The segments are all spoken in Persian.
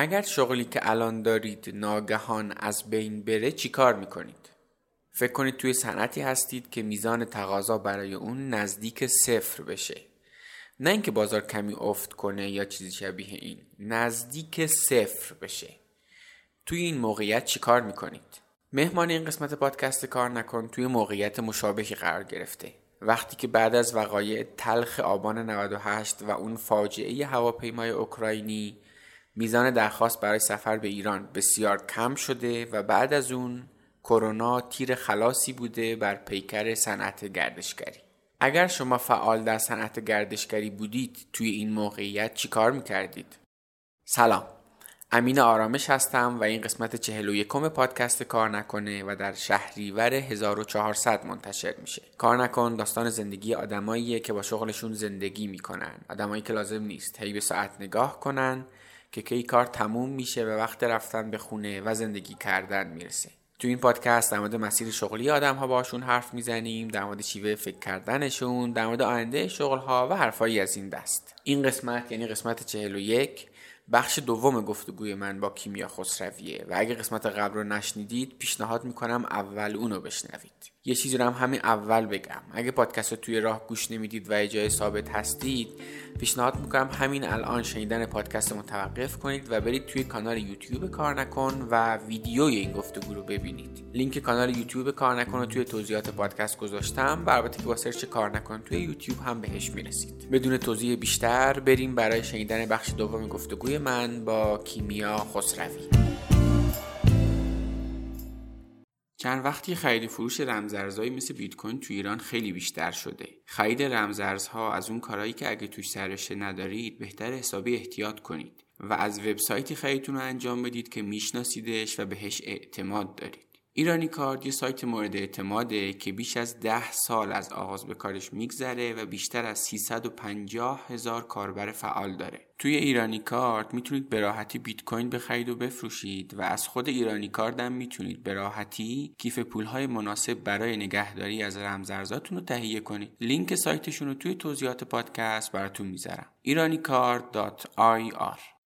اگر شغلی که الان دارید ناگهان از بین بره چی کار می‌کنید؟ فکر کنید توی صنعتی هستید که میزان تقاضا برای اون نزدیک صفر بشه نه اینکه بازار کمی افت کنه یا چیزی شبیه این نزدیک صفر بشه توی این موقعیت چی کار می‌کنید؟ مهمان این قسمت پادکست کار نکن توی موقعیت مشابهی قرار گرفته وقتی که بعد از وقایع تلخ آبان 98 و اون فاجعه هواپیمای اوکراینی میزان درخواست برای سفر به ایران بسیار کم شده و بعد از اون کرونا تیر خلاصی بوده بر پیکر صنعت گردشگری اگر شما فعال در صنعت گردشگری بودید توی این موقعیت چیکار می‌کردید؟ سلام امین آرامش هستم و این قسمت 41 پادکست کار نکنه و در شهریور 1400 منتشر میشه. کار نکن داستان زندگی آدماییه که با شغلشون زندگی می‌کنن. آدمایی که لازم نیست هی به ساعت نگاه کنن که کی کار تموم میشه و وقت رفتن به خونه و زندگی کردن می‌رسه. تو این پادکست در مورد مسیر شغلی آدم ها باشون حرف می‌زنیم در مورد شیوه فکر کردنشون در مورد آینده شغل ها و حرفایی از این دست. این قسمت یعنی قسمت 41 بخش دوم گفتگوی من با کیمیا خسرویه. و اگه قسمت قبل رو نشنیدید پیشنهاد می‌کنم اول اونو بشنوید. یه چیزی رو هم همین اول بگم. اگه پادکست رو توی راه گوش نمی‌دید و جای ثابت هستید پیشنهاد می‌کنم همین الان شنیدن پادکست متوقف کنید و برید توی کانال یوتیوب کار نکن و ویدیوی این گفتگو رو ببینید. لینک کانال یوتیوب کار نکن رو توی توضیحات پادکست گذاشتم و البته که با سرچ کار نکن توی یوتیوب هم بهش می‌رسید. بدون توضیح بیشتر بریم برای شنیدن بخش دوم گفتگوی من با کیمیا خسروی. چند وقتی خرید فروش رمزارزهایی مثل بیت کوین تو ایران خیلی بیشتر شده. خرید رمزارزها از اون کارهایی که اگه توش سررشته ندارید بهتر حسابی احتیاط کنید و از وبسایتی خریدتون رو انجام بدید که میشناسیدش و بهش اعتماد دارید. ایرانی کارد یه سایت مورد اعتماده که بیش از ده سال از آغاز به کارش میگذره و بیشتر از 350 هزار کاربر فعال داره. توی ایرانی کارت می‌تونید به راحتی بیت کوین بخرید و بفروشید و از خود ایرانی کارت هم می‌تونید به راحتی کیف پولهای مناسب برای نگهداری از رمزارزاتون رو تهیه کنید. لینک سایتشون رو توی توضیحات پادکست براتون می‌ذارم. iraniCard.ir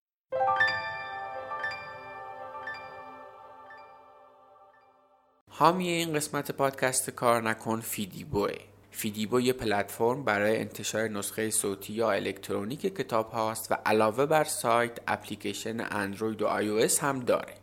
حامی این قسمت پادکست کار نکن فیدیبوه فیدیبو یه پلتفرم برای انتشار نسخه صوتی یا الکترونیک کتاب هاست و علاوه بر سایت اپلیکیشن اندروید و آی هم داره.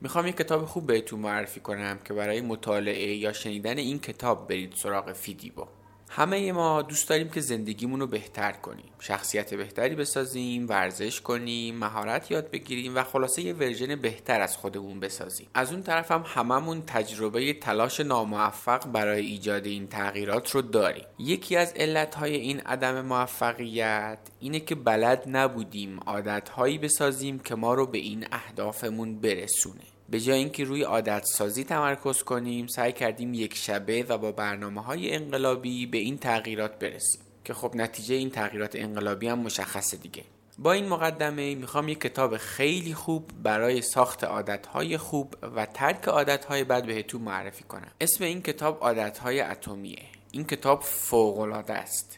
می‌خوام یه کتاب خوب بهتون معرفی کنم که برای مطالعه یا شنیدن این کتاب برید سراغ فیدیبو. همه ما دوست داریم که زندگیمون رو بهتر کنیم شخصیت بهتری بسازیم ورزش کنیم مهارت یاد بگیریم و خلاصه یه version بهتر از خودمون بسازیم. از اون طرف هم هممون تجربه تلاش ناموفق برای ایجاد این تغییرات رو داریم. یکی از علتهای این عدم موفقیت اینه که بلد نبودیم عادتهایی بسازیم که ما رو به این اهدافمون برسونه. به جای اینکه روی عادت سازی تمرکز کنیم سعی کردیم یک شبه و با برنامه های انقلابی به این تغییرات برسیم. که خب نتیجه این تغییرات انقلابی هم مشخصه دیگه. با این مقدمه می‌خوام یک کتاب خیلی خوب برای ساخت عادتهای خوب و ترک عادتهای بد بهتون معرفی کنم. اسم این کتاب عادتهای اتمیه. این کتاب فوقالعاده است.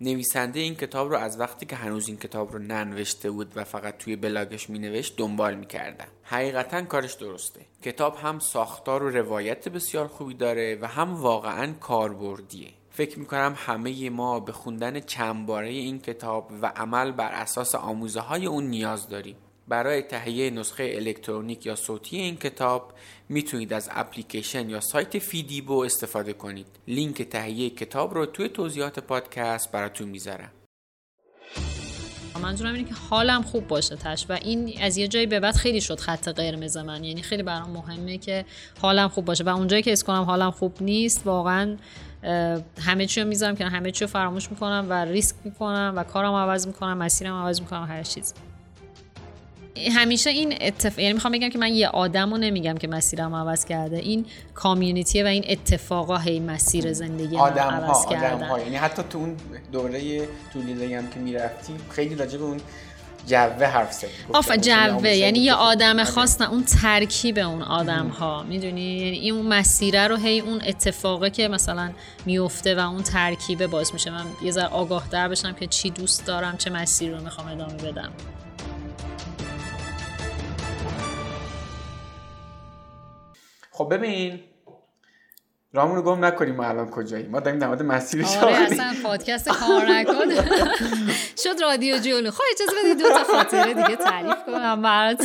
نویسنده این کتاب رو از وقتی که هنوز این کتاب رو ننوشته بود و فقط توی بلاگش می نوشت دنبال می کردم. حقیقتا کارش درسته. کتاب هم ساختار و روایت بسیار خوبی داره و هم واقعا کاربردیه. فکر می کنم همه ما به خوندن چند باره این کتاب و عمل بر اساس آموزه های اون نیاز داریم. برای تهیه نسخه الکترونیک یا صوتی این کتاب می‌تونید از اپلیکیشن یا سایت فیدیبو استفاده کنید. لینک تهیه کتاب رو توی توضیحات پادکست براتون می‌ذارم. منظورم اینه که حالم خوب باشه تش و این از یه جایی به بعد خیلی شد خط قرمز من. یعنی خیلی برام مهمه که حالم خوب باشه و اونجایی که اس کنم حالم خوب نیست واقعا همه چی رو می‌ذارم که همه چی رو فراموش می‌کنم و ریسک می‌کنم و کارم عوض می‌کنم مسیرم عوض می‌کنم هر چیز همیشه این اتفاق یعنی می‌خوام بگم که من یه آدم رو نمیگم که مسیرم عوض کرده. این کامیونیتی و این اتفاقا هی مسیر زندگی آدم عوض ها آدم ها. یعنی حتی تو اون دوره طولی هم که می‌رفتی خیلی راجع به اون جوه حرف زدی آف جوه. یعنی یه آدم خاص نه اون ترکیب اون آدم ها می‌دونی؟ یعنی این اون مسیره رو هی اون اتفاقه که مثلا میفته و اون ترکیبه باعث میشه. من یه ذره آگاه در بشم که چی دوست دارم چه مسیر رو می‌خوام ادامه بدم. خب ببین رامون رو گم نکنیم ما الان کجایی. ما داریم در مسیر آره اصلا پادکست کار نکن شد رادیو جولو خواهی اجازه بدید دو تا خاطره دیگه تعریف کنم برات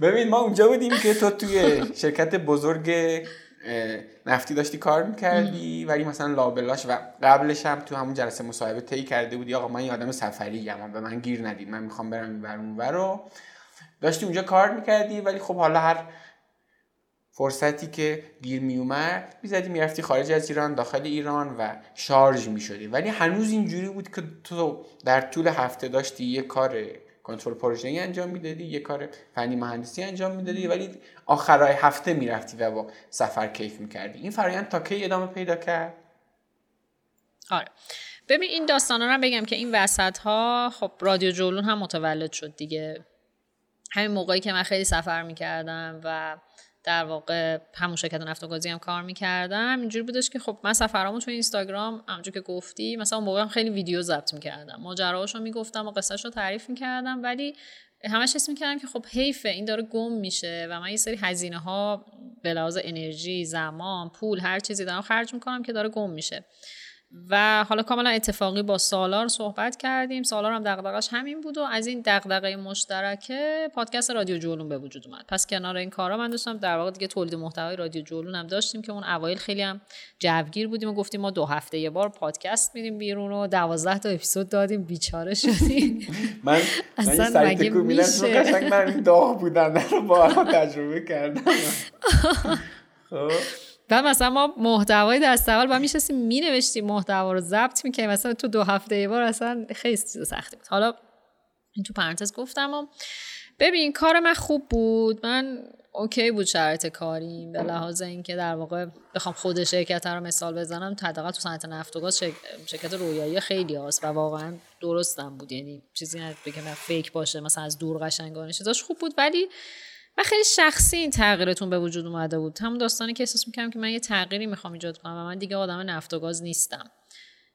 ببین ما اونجا بودیم که تو توی شرکت بزرگ نفتی داشتی کار می‌کردی ولی مثلا لابلاش و قبلش هم تو همون جلسه مصاحبه طی کرده بودی آقا من یه آدم سفری ام به من گیر ندید من می‌خوام برم این ور رو. داشتی اونجا کار می‌کردی ولی خب حالا هر فرصتی که گیر میومد می‌زدی می‌رفتی خارج از ایران داخل ایران و شارژ می‌شدی. ولی هنوز اینجوری بود که تو در طول هفته داشتی یه کار کنترل پروژه انجام می‌دادی یه کار فنی مهندسی انجام می‌دادی ولی آخرای هفته می‌رفتی و با سفر کیف می‌کردی. این فرایند تا کی ادامه پیدا کرد؟ آره. ببین این داستانا رو بگم که این وسط ها خب رادیو جولون هم متولد شد دیگه. همین موقعی که من خیلی سفر می‌کردم و در واقع همون شرکت نفت هم کار می‌کردم. اینجوری بودش که خب من سفرامو تو اینستاگرام همونجور که گفتی مثلا اون موقع هم خیلی ویدیو ضبط می‌کردم. ماجراهاشو می‌گفتم و قصهش رو تعریف می‌کردم ولی همش حس می‌کردم که خب حیفه این داره گم میشه و من یه سری هزینه ها به لحاظ انرژی زمان پول هر چیزی دارم خرج می‌کنم که داره گم میشه. و حالا کاملا اتفاقی با سالار صحبت کردیم. سالار هم دغدغش همین بود و از این دغدغه مشترکه پادکست رادیو جولون به وجود اومد. پس کنار این کارا من داشتم در واقع دیگه تولید محتوای رادیو جولون هم داشتیم که اون اوایل خیلی هم جوگیر بودیم و گفتیم ما دو هفته یه بار پادکست میدیم بیرون و دوازده تا اپیزود دادیم. بیچاره شدیم. من اصلا من مگه میشه؟ قشنگ من داغ بودن رو با تجربه کردم. خب. و مثلا ما محتوای دست اول با میشستیم می نوشتیم محتوا رو ضبط می‌کنیم مثلا تو دو هفته ای بار اصلا خیلی چیز سختی بود. حالا این تو پرانتز گفتم ببین کار من خوب بود. من اوکی بود شرایط کاریم. به لحاظ اینکه در واقع بخوام خود شرکت رو مثال بزنم حداقل تو صنعت نفت و گاز شرکت رویایی خیلی هست و واقعا درستم بود. یعنی چیزی بگم فیک باشه مثلا از دور قشنگانه چیزاش خوب بود. ولی و خیلی شخصی این تغییرتون به وجود اومده بود. همون داستانی که احساس می‌کردم که من یه تغییری می‌خوام ایجاد کنم و من دیگه آدم نفت و گاز نیستم.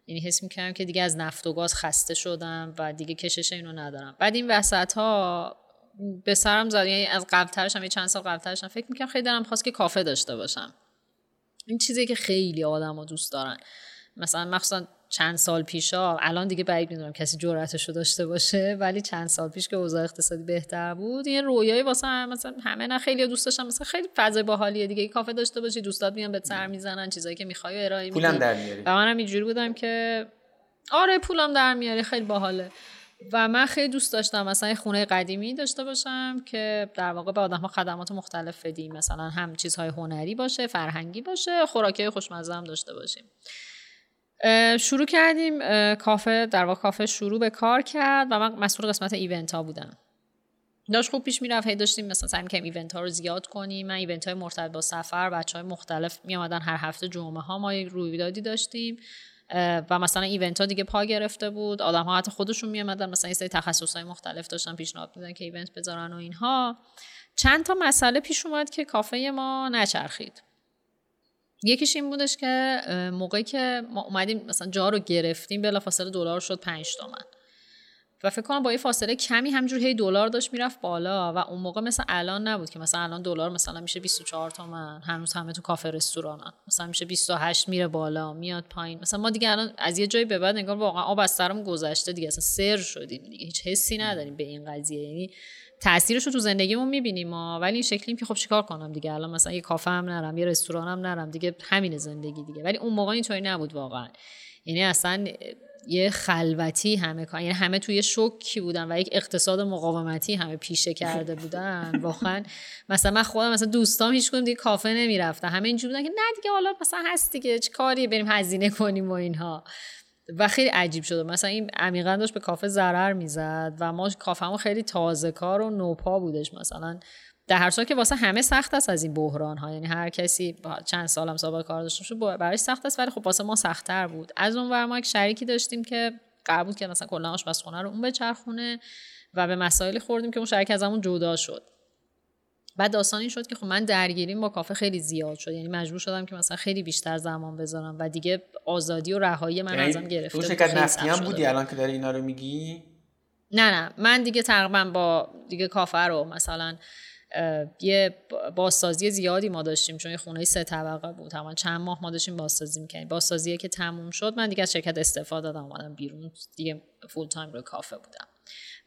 یعنی حس می‌کردم که دیگه از نفت و گاز خسته شدم و دیگه کشش اینو ندارم. بعد این وسط ها به سرم زد. یعنی از قبلترش هم یه چند سال قبلترش هم فکر می‌کردم خیلی دارم خواست که کافه داشته باشم. این چیزی که خیلی آدم دوست دارن. مثلا مخصوصا چند سال پیشا الان دیگه بعید می‌دونم کسی جرأتش رو داشته باشه ولی چند سال پیش که اوضاع اقتصادی بهتر بود این رویایی واسه هم مثلا همه نه خیلی دوست داشتن مثلا خیلی فضای باحالیه دیگه کافه داشته باشی دوستات میان به سر می‌زنن چیزایی که می‌خوای ارائه میدی پولم در میاری. و منم اینجوری بودم که آره پولم در میاری خیلی باحاله. و من خیلی دوست داشتم مثلا خونه قدیمی داشته باشم که در واقع به آدم ها خدمات مختلف بدیم مثلا هم چیزهای هنری باشه فرهنگی باشه خوراکی خوشمزه هم داشته باشیم. شروع کردیم کافه در واقع کافه شروع به کار کرد و من مسئول قسمت ایونت ها بودم. داشت خوب پیش می‌رفت هی داشتیم مثلا سعی می‌کردیم ایونت ها رو زیاد کنیم. من ایونت های مرتبط با سفر بچه های مختلف می هر هفته جمعه ها ما یک رویدادی داشتیم. و مثلا ایونت ها دیگه پا گرفته بود. آدم ها حتی خودشون می مثلا یه سری تخصص های مختلف داشتن پیشنهاد میدن که ایونت بذارن و اینها. چند تا مسئله پیش اومد که کافه ما نچرخید. یکیش این بودش که موقعی که ما اومدیم مثلا جا رو گرفتیم بلافاصله دلار شد 5 تومن. و فکر کنم با یه فاصله کمی همجور هی دلار داشت می‌رفت بالا و اون موقع مثلا الان نبود که مثلا الان دلار مثلا میشه 24 تومن هنوز همه تو کافه رستورانن. مثلا میشه 28 میره بالا میاد پایین. مثلا ما دیگه الان از یه جایی به بعد انگار واقعا آب از سرمون گذشته دیگه اصلا سر شدیم دیگه. هیچ حسی نداریم به این قضیه. یعنی تاثیرش رو تو زندگیمون می‌بینیم ما. ولی این شکلیم که خب چیکار کنم دیگه؟ الان مثلا یه کافه هم نرم یه رستوران هم نرم دیگه همین زندگی دیگه. ولی اون موقع اینطوری نبود واقعا. یعنی اصلا یه خلوتی همه کار یعنی همه توی شوکی بودن و یک اقتصاد مقاومتی همه پیشه کرده بودن. واقعا مثلا من خودم مثلا دوستام هیچ کدوم دیگه کافه نمی‌رفتن. همه اینجوری بودن که نه دیگه حالا مثلا هست دیگه چه کاری بریم هزینه کنیم و اینها. و خیلی عجیب شده. مثلا این عمیقا داشت به کافه ضرر می‌زد و ما کافهمون خیلی تازه کار و نوپا بودش مثلا. در هر که واسه همه سخت است از این بحران ها یعنی هر کسی چند سالم سابقه کار داشته باشه برای سخت است ولی خب واسه ما سختتر بود. از اون ور ما یک شریکی داشتیم که قرار بود که مثلا کلا آشپزخونه رو اون به چرخونه و به مسائلی خوردیم که اون شریک ازمون جدا شد. بعد داستان این شد که خب من درگیریم با کافه خیلی زیاد شد. یعنی مجبور شدم که مثلا خیلی بیشتر زمان بذارم و دیگه آزادی و رهایی من یعنی ازم گرفته تو شرکت نفتی هم بودی الان که داری اینا رو میگی؟ نه نه. من دیگه تقریبا با دیگه کافه رو مثلا یه بازسازی زیادی ما داشتیم چون یه خونه سه طبقه بود. تمام چند ماه ما داشتیم بازسازی می‌کنیم بازسازی که تموم شد من دیگه از شرکت استعفا دادم اومدم بیرون. دیگه full time رو کافه بودم.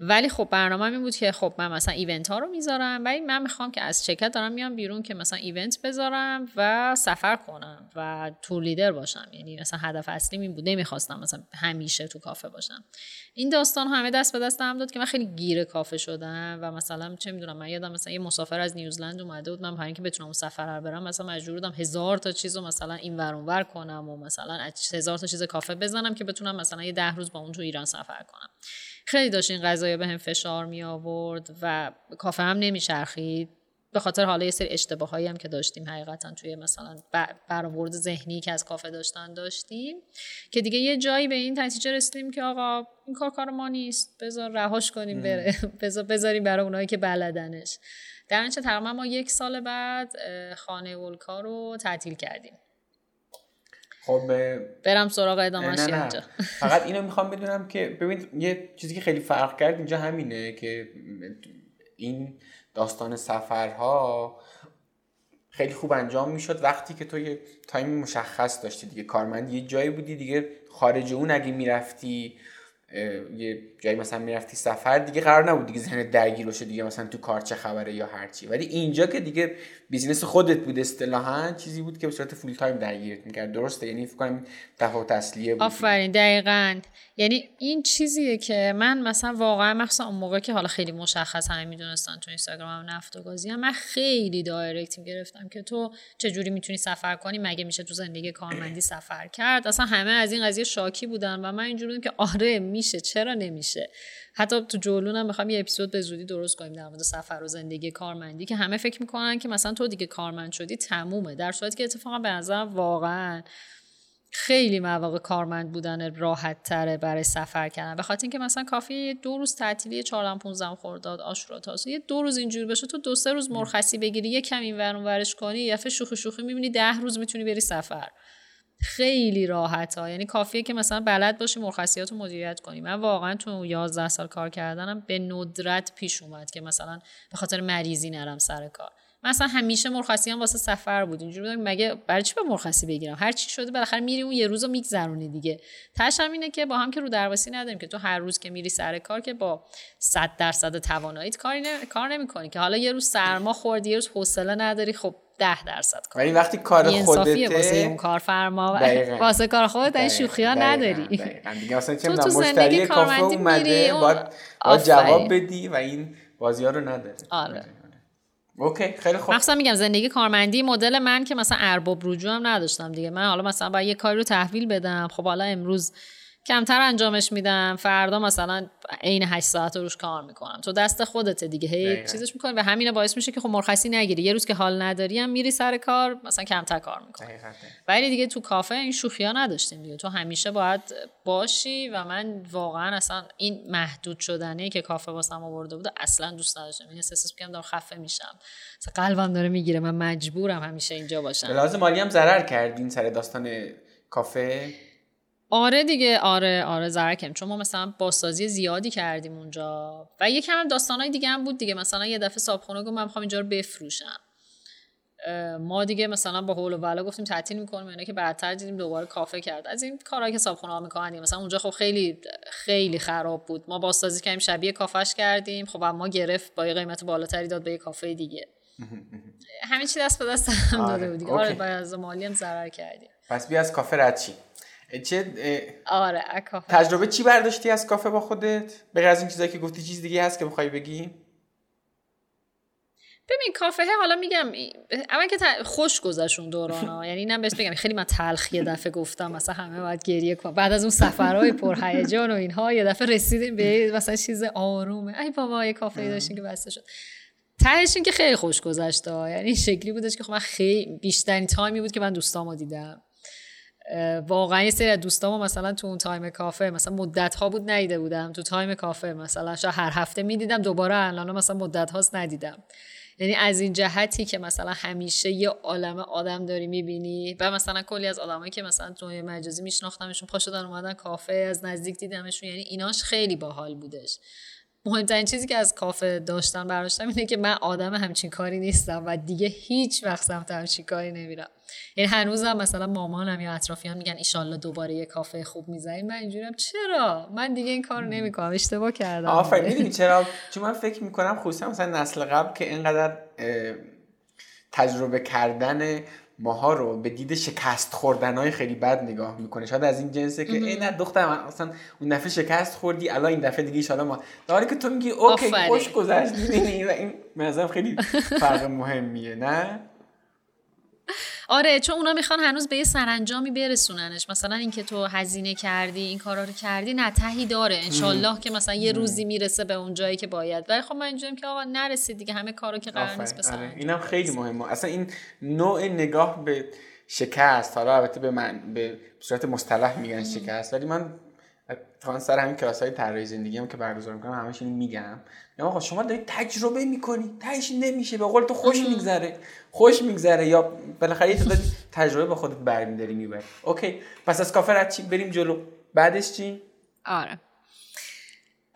ولی خب برنامه این بود که خب من مثلا event ها رو می‌ذارم ولی من می‌خوام که از شرکت دارم میام بیرون که مثلا event بذارم و سفر کنم و tour leader باشم. یعنی مثلا هدف اصلی این بود نمی‌خواستم مثلا همیشه تو کافه باشم. این داستان همه دست به دست هم داد که من خیلی گیر کافه شدم و مثلا چه می‌دونم من یادم مثلا یه مسافر از نیوزلند اومده بود من برای اینکه بتونم سفر رو برم مثلا مجبور بودم هزار تا چیز رو مثلا این ور ور کنم و مثلا هزار تا چیز کافه بزنم که بتونم مثلا یه ده روز با اون تو ایران سفر کنم. خیلی داشت این قضایی به هم فشار می آورد و کافه هم نمیچرخید. به خاطر حالا یه سری اشتباه هایی هم که داشتیم حقیقتا توی مثلا برآورد ذهنی که از کافه داشتن داشتیم. که دیگه یه جایی به این نتیجه رسیدیم که آقا این کار کار ما نیست. بذار رهاش کنیم بره. بذار بذاریم برای اونایی که بلدنش. در تقریبا ما یک سال بعد خانه ولکا رو تعطیل کردیم. خب برم سراغ ادامهش اینجا. فقط اینو می‌خوام بدونم که ببینید یه چیزی که خیلی فرق کرد اینجا همینه که این داستان سفرها خیلی خوب انجام می‌شد. وقتی که تو یه time مشخص داشتی دیگه کارمند یه جایی بودی دیگه خارج اون اگه می‌رفتی یه جایی مثلا می‌رفتی سفر دیگه قرار نبود دیگه ذهن درگیر باشه دیگه مثلا تو کار چه خبره یا هرچی ولی اینجا که دیگه business خودت بود اصطلاحا چیزی بود که به صورت full time درگیرت می‌کرد. درسته؟ یعنی فکر کنم تفاوت اصلیه بود. آفرین دقیقا. یعنی این چیزیه که من مثلا واقعا مخصوصا اون موقع که حالا خیلی مشخص همه می‌دونستن تو اینستاگرام هم نفت و گازی هم من خیلی direct گرفتم که تو چجوری می‌تونی سفر کنی؟ مگه میشه تو زندگی کارمندی سفر کرد؟ اصلا همه از این قضیه شاکی بودن و من اینجوری که آره میشه چرا نمیشه؟ حتی تو جولون می‌خوام یه اپیزود به زودی درست کنیم در مورد سفر و زندگی کارمندی که همه فکر می‌کنن که مثلا تو دیگه کارمند شدی تمومه. در صورتی که اتفاقا به نظر واقعا خیلی مواقع کارمند بودن راحت تره برای سفر کردن. به خاطر اینکه مثلا کافی دو روز تعطیلی 14 15 خرداد آشورا تاسو یه دو روز اینجوری بشه تو دو سه روز مرخصی بگیری یه کم این ور ورش کنی یه شوخی شوخی می‌بینی ده روز می‌تونی بری سفر. خیلی راحت ها یعنی کافیه که مثلا بلد باشی مرخصیات رو مدیریت کنی. من واقعا تو 11 سال کار کردنم به ندرت پیش اومد که مثلا به خاطر مریضی نرم سر کار. مثلا همیشه مرخصی هم واسه سفر بود. اینجوری بودم مگه برای چی به مرخصی بگیرم؟ هر چی شده بالاخره میری اون یه روزو میگذرونی دیگه. تاش هم اینه که با هم که رو درواسی نداریم که تو هر روز که میری سر کار که با 100 درصد تواناییت کاری نه... کار نمی‌کنی. که حالا یه روز سرما خوردی یه روز حوصله نداری خب 10 درصد کار. ولی وقتی کار خودته واسه اون کارفرما واسه کار خودت این شوخی ها نداری. دیگه اصلا چه مشتری کافه اومده باید جواب بدی و این بازی ها رو نداری آره. اوکی خیلی خوب. مثلا میگم زندگی کارمندی مدل من که مثلا ارباب رجوع هم نداشتم دیگه. من حالا مثلا باید یه کاری رو تحویل بدم. خب حالا امروز کمتر انجامش میدم. فردا مثلا عین 8 ساعت روش کار می‌کنم. تو دست خودته دیگه. هی چیزش می‌کنی و همین باعث میشه که خب مرخصی نگیری. یه روز که حال نداری هم میری سر کار مثلا کمتر کار می‌کنی. ولی دیگه تو کافه این شوخیا نداشتیم دیگه. تو همیشه باید باشی و من واقعا اصلا این محدود شدنه که کافه واسم آورده بود اصلا دوست نداشتم. این احساس می‌کنم دارم خفه میشم. قلبم داره می‌گیره. من مجبورم همیشه اینجا باشم. لازم مالی هم ضرر کردین سر داستان کافه؟ آره دیگه آره آره زرکم. چون ما مثلا بازسازی زیادی کردیم اونجا. و یکم هم داستانای دیگه هم بود دیگه. مثلا یه دفعه صابخونه گفت من می‌خوام اینجا رو بفروشم. ما دیگه مثلا با هول و بلا گفتیم تعطیل می‌کنیم. اینا که بعدتر دیدیم دوباره کافه کرد. از این کارهایی که صابخونه ها می‌کنن مثلا اونجا خب خیلی خیلی خراب بود. ما بازسازی کردیم شبیه کافش کردیم. خب ما گرفت با یه قیمت بالاتری داد به یه کافه دیگه. همین چی دست به دست هم داده آره. بود آره باید از مالی هم ضرر کردیم. پس بیا از کافه رد چه آره تجربه چی برداشتی از کافه با خودت؟ به از این چیزایی که گفتی چیز دیگه هست که بخوای بگی؟ ببین کافه حالا میگم اول که خوش گذشت اون دوران یعنی اینم بهش بگم خیلی من تلخ یه دفعه گفتم مثلا همه باید گریه کنم بعد از اون سفرهای پرهیجان و اینها یه دفعه رسیدیم به مثلا چیز آرومه. ای بابا یه کافه داشتیم که بسته شد. تهش که خیلی خوش گذشت یعنی شکلی بودش که خب من خیلی بیشترین time ی بود که من دوستامو دیدم. واقعا یه سری از دوستامو مثلا تو اون time کافه مثلا مدت ها بود ندیده بودم. تو time کافه مثلا شاید هر هفته می‌دیدم دوباره الان مثلا مدت هاست ندیدم. یعنی از این جهتی که مثلا همیشه یه عالم آدم داری می‌بینی و مثلا کلی از آدمایی که مثلا تو مجازی میشناختمشون پا شدن اومدن کافه از نزدیک دیدمشون یعنی ایناش خیلی باحال بودش. مهمترین چیزی که از کافه داشتن برداشتم اینه که من آدم همچین کاری نیستم و دیگه هیچ وقت سمت همچین کاری نمیرم. یعنی هنوزم مثلا مامانم یا اطرافیان میگن ایشالله دوباره یه کافه خوب می‌زنیم. من اینجوریم چرا؟ من دیگه این کارو نمی‌کنم. اشتباه کردم. آفرین. می‌دونی چرا؟ چون من فکر می‌کنم خصوصا مثلا نسل قبل که اینقدر تجربه کردن ماها رو به دید شکست خوردن های خیلی بد نگاه می‌کنه. شاید از این جنسه که ای نه دخترم اصلا اون دفعه شکست خوردی الان این دفعه دیگه ایشالا ما. داری که تو میگی اوکی خوش گذشت. این مثلا خیلی فرق مهمیه نه؟ آره چون اونا می‌خوان هنوز به یه سرانجامی برسوننش. مثلا اینکه تو هزینه کردی این کارا رو کردی نه تهی داره. انشالله که مثلا یه روزی می‌رسه به اون جایی که باید. ولی خب من اینجوریم که آقا نرسید دیگه همه کارو که قرار نیست آره. اینم خیلی مهمه. اصلا این نوع نگاه به شکست حالا البته به من به صورت مصطلح میگن شکست ولی من تا سر همین کلاس های طراحی زندگی هم که برگزار می‌کنم همش اینو میگم. یا آقا شما دارید تجربه می‌کنی. تهش نمیشه. به قول تو خوش میگذره. خوش میگذره. یا بالاخره داری تجربه با خودت برمیداری می‌بری. اوکی. پس از کافه رد چی؟ بریم جلو. بعدش چی؟ آره.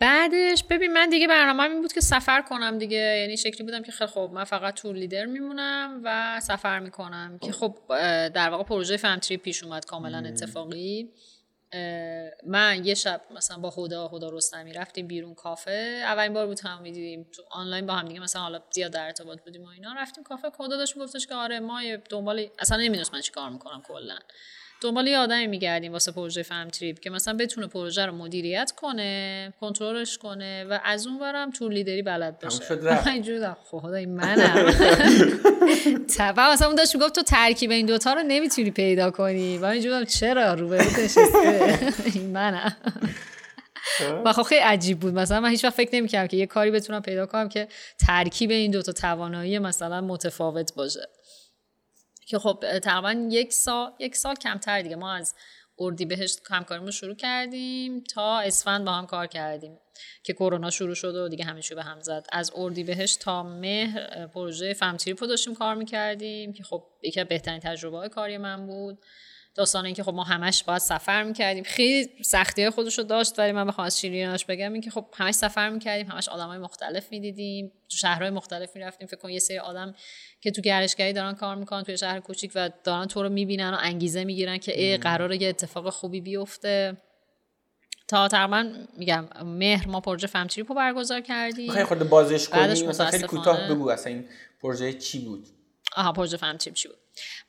بعدش ببین من دیگه برنامه این بود که سفر کنم دیگه. یعنی شکلی بودم که خیلی خب من فقط تور لیدر میمونم و سفر می‌کنم. که خب. در واقع پروژه فهم پیش اومد کاملا اتفاقی. من یه شب مثلا با خدا خدا رستمی رفتیم بیرون کافه. اولین بار بود هم می‌دیدیم تو آنلاین با هم دیگه مثلا حالا زیاد در ارتباط بودیم و اینا. رفتیم کافه. خدا داشت میگفتش که آره ما دنبال اصلا نمی‌دونست من چیکار می‌کنم کلا. دنبال یه آدمی میگردیم واسه پروژه فهم تریپ که مثلا بتونه پروژه رو مدیریت کنه کنترلش کنه و از اون ورم تور لیدری بلد باشه. من خدا این منم. تبا مثلا اون داشت می‌گفت تو ترکیب این دوتا رو نمی‌تونی پیدا کنی. و اینجوری چرا؟ رو نشسته. این منم. و خب خیلی عجیب بود. مثلا من هیچ وقت فکر نمی‌کردم که یه کاری بتونم پیدا کنم که ترکیب این دوتا توانایی مثلا متفاوت باشه. که خب تقریبا یک سال یک سال کمتر دیگه. ما از اردی بهشت همکاریمون شروع کردیم تا اسفند با هم کار کردیم که کرونا شروع شد و دیگه همه به هم زد. از اردی بهشت تا مهر پروژه فمتریپ رو داشتیم کار می‌کردیم که خب یکی از بهترین تجربه های کاری من بود. داستان اینکه خب ما همش باید سفر می‌کردیم. خیلی سختی های خودش رو داشت ولی من بخوام از شیریناش بگم اینکه خب همش سفر می‌کردیم همش آدم های مختلف می‌دیدیم. تو شهرهای مختلف می‌رفتیم. فکر کن یه سری آدم که تو گردشگری دارن کار می‌کنن توی شهر کوچیک و دارن تو رو می‌بینن و انگیزه می‌گیرن که ای قراره یه اتفاق خوبی بیفته. تا تقریبا میگم مهر ما پروژه fam trip رو برگزار کردیم. خیلی خود بازش کنیم مثلا خیلی کوتاه بگو اصلا این پروژه چی بود؟ آها پروژه fam trip چی بود؟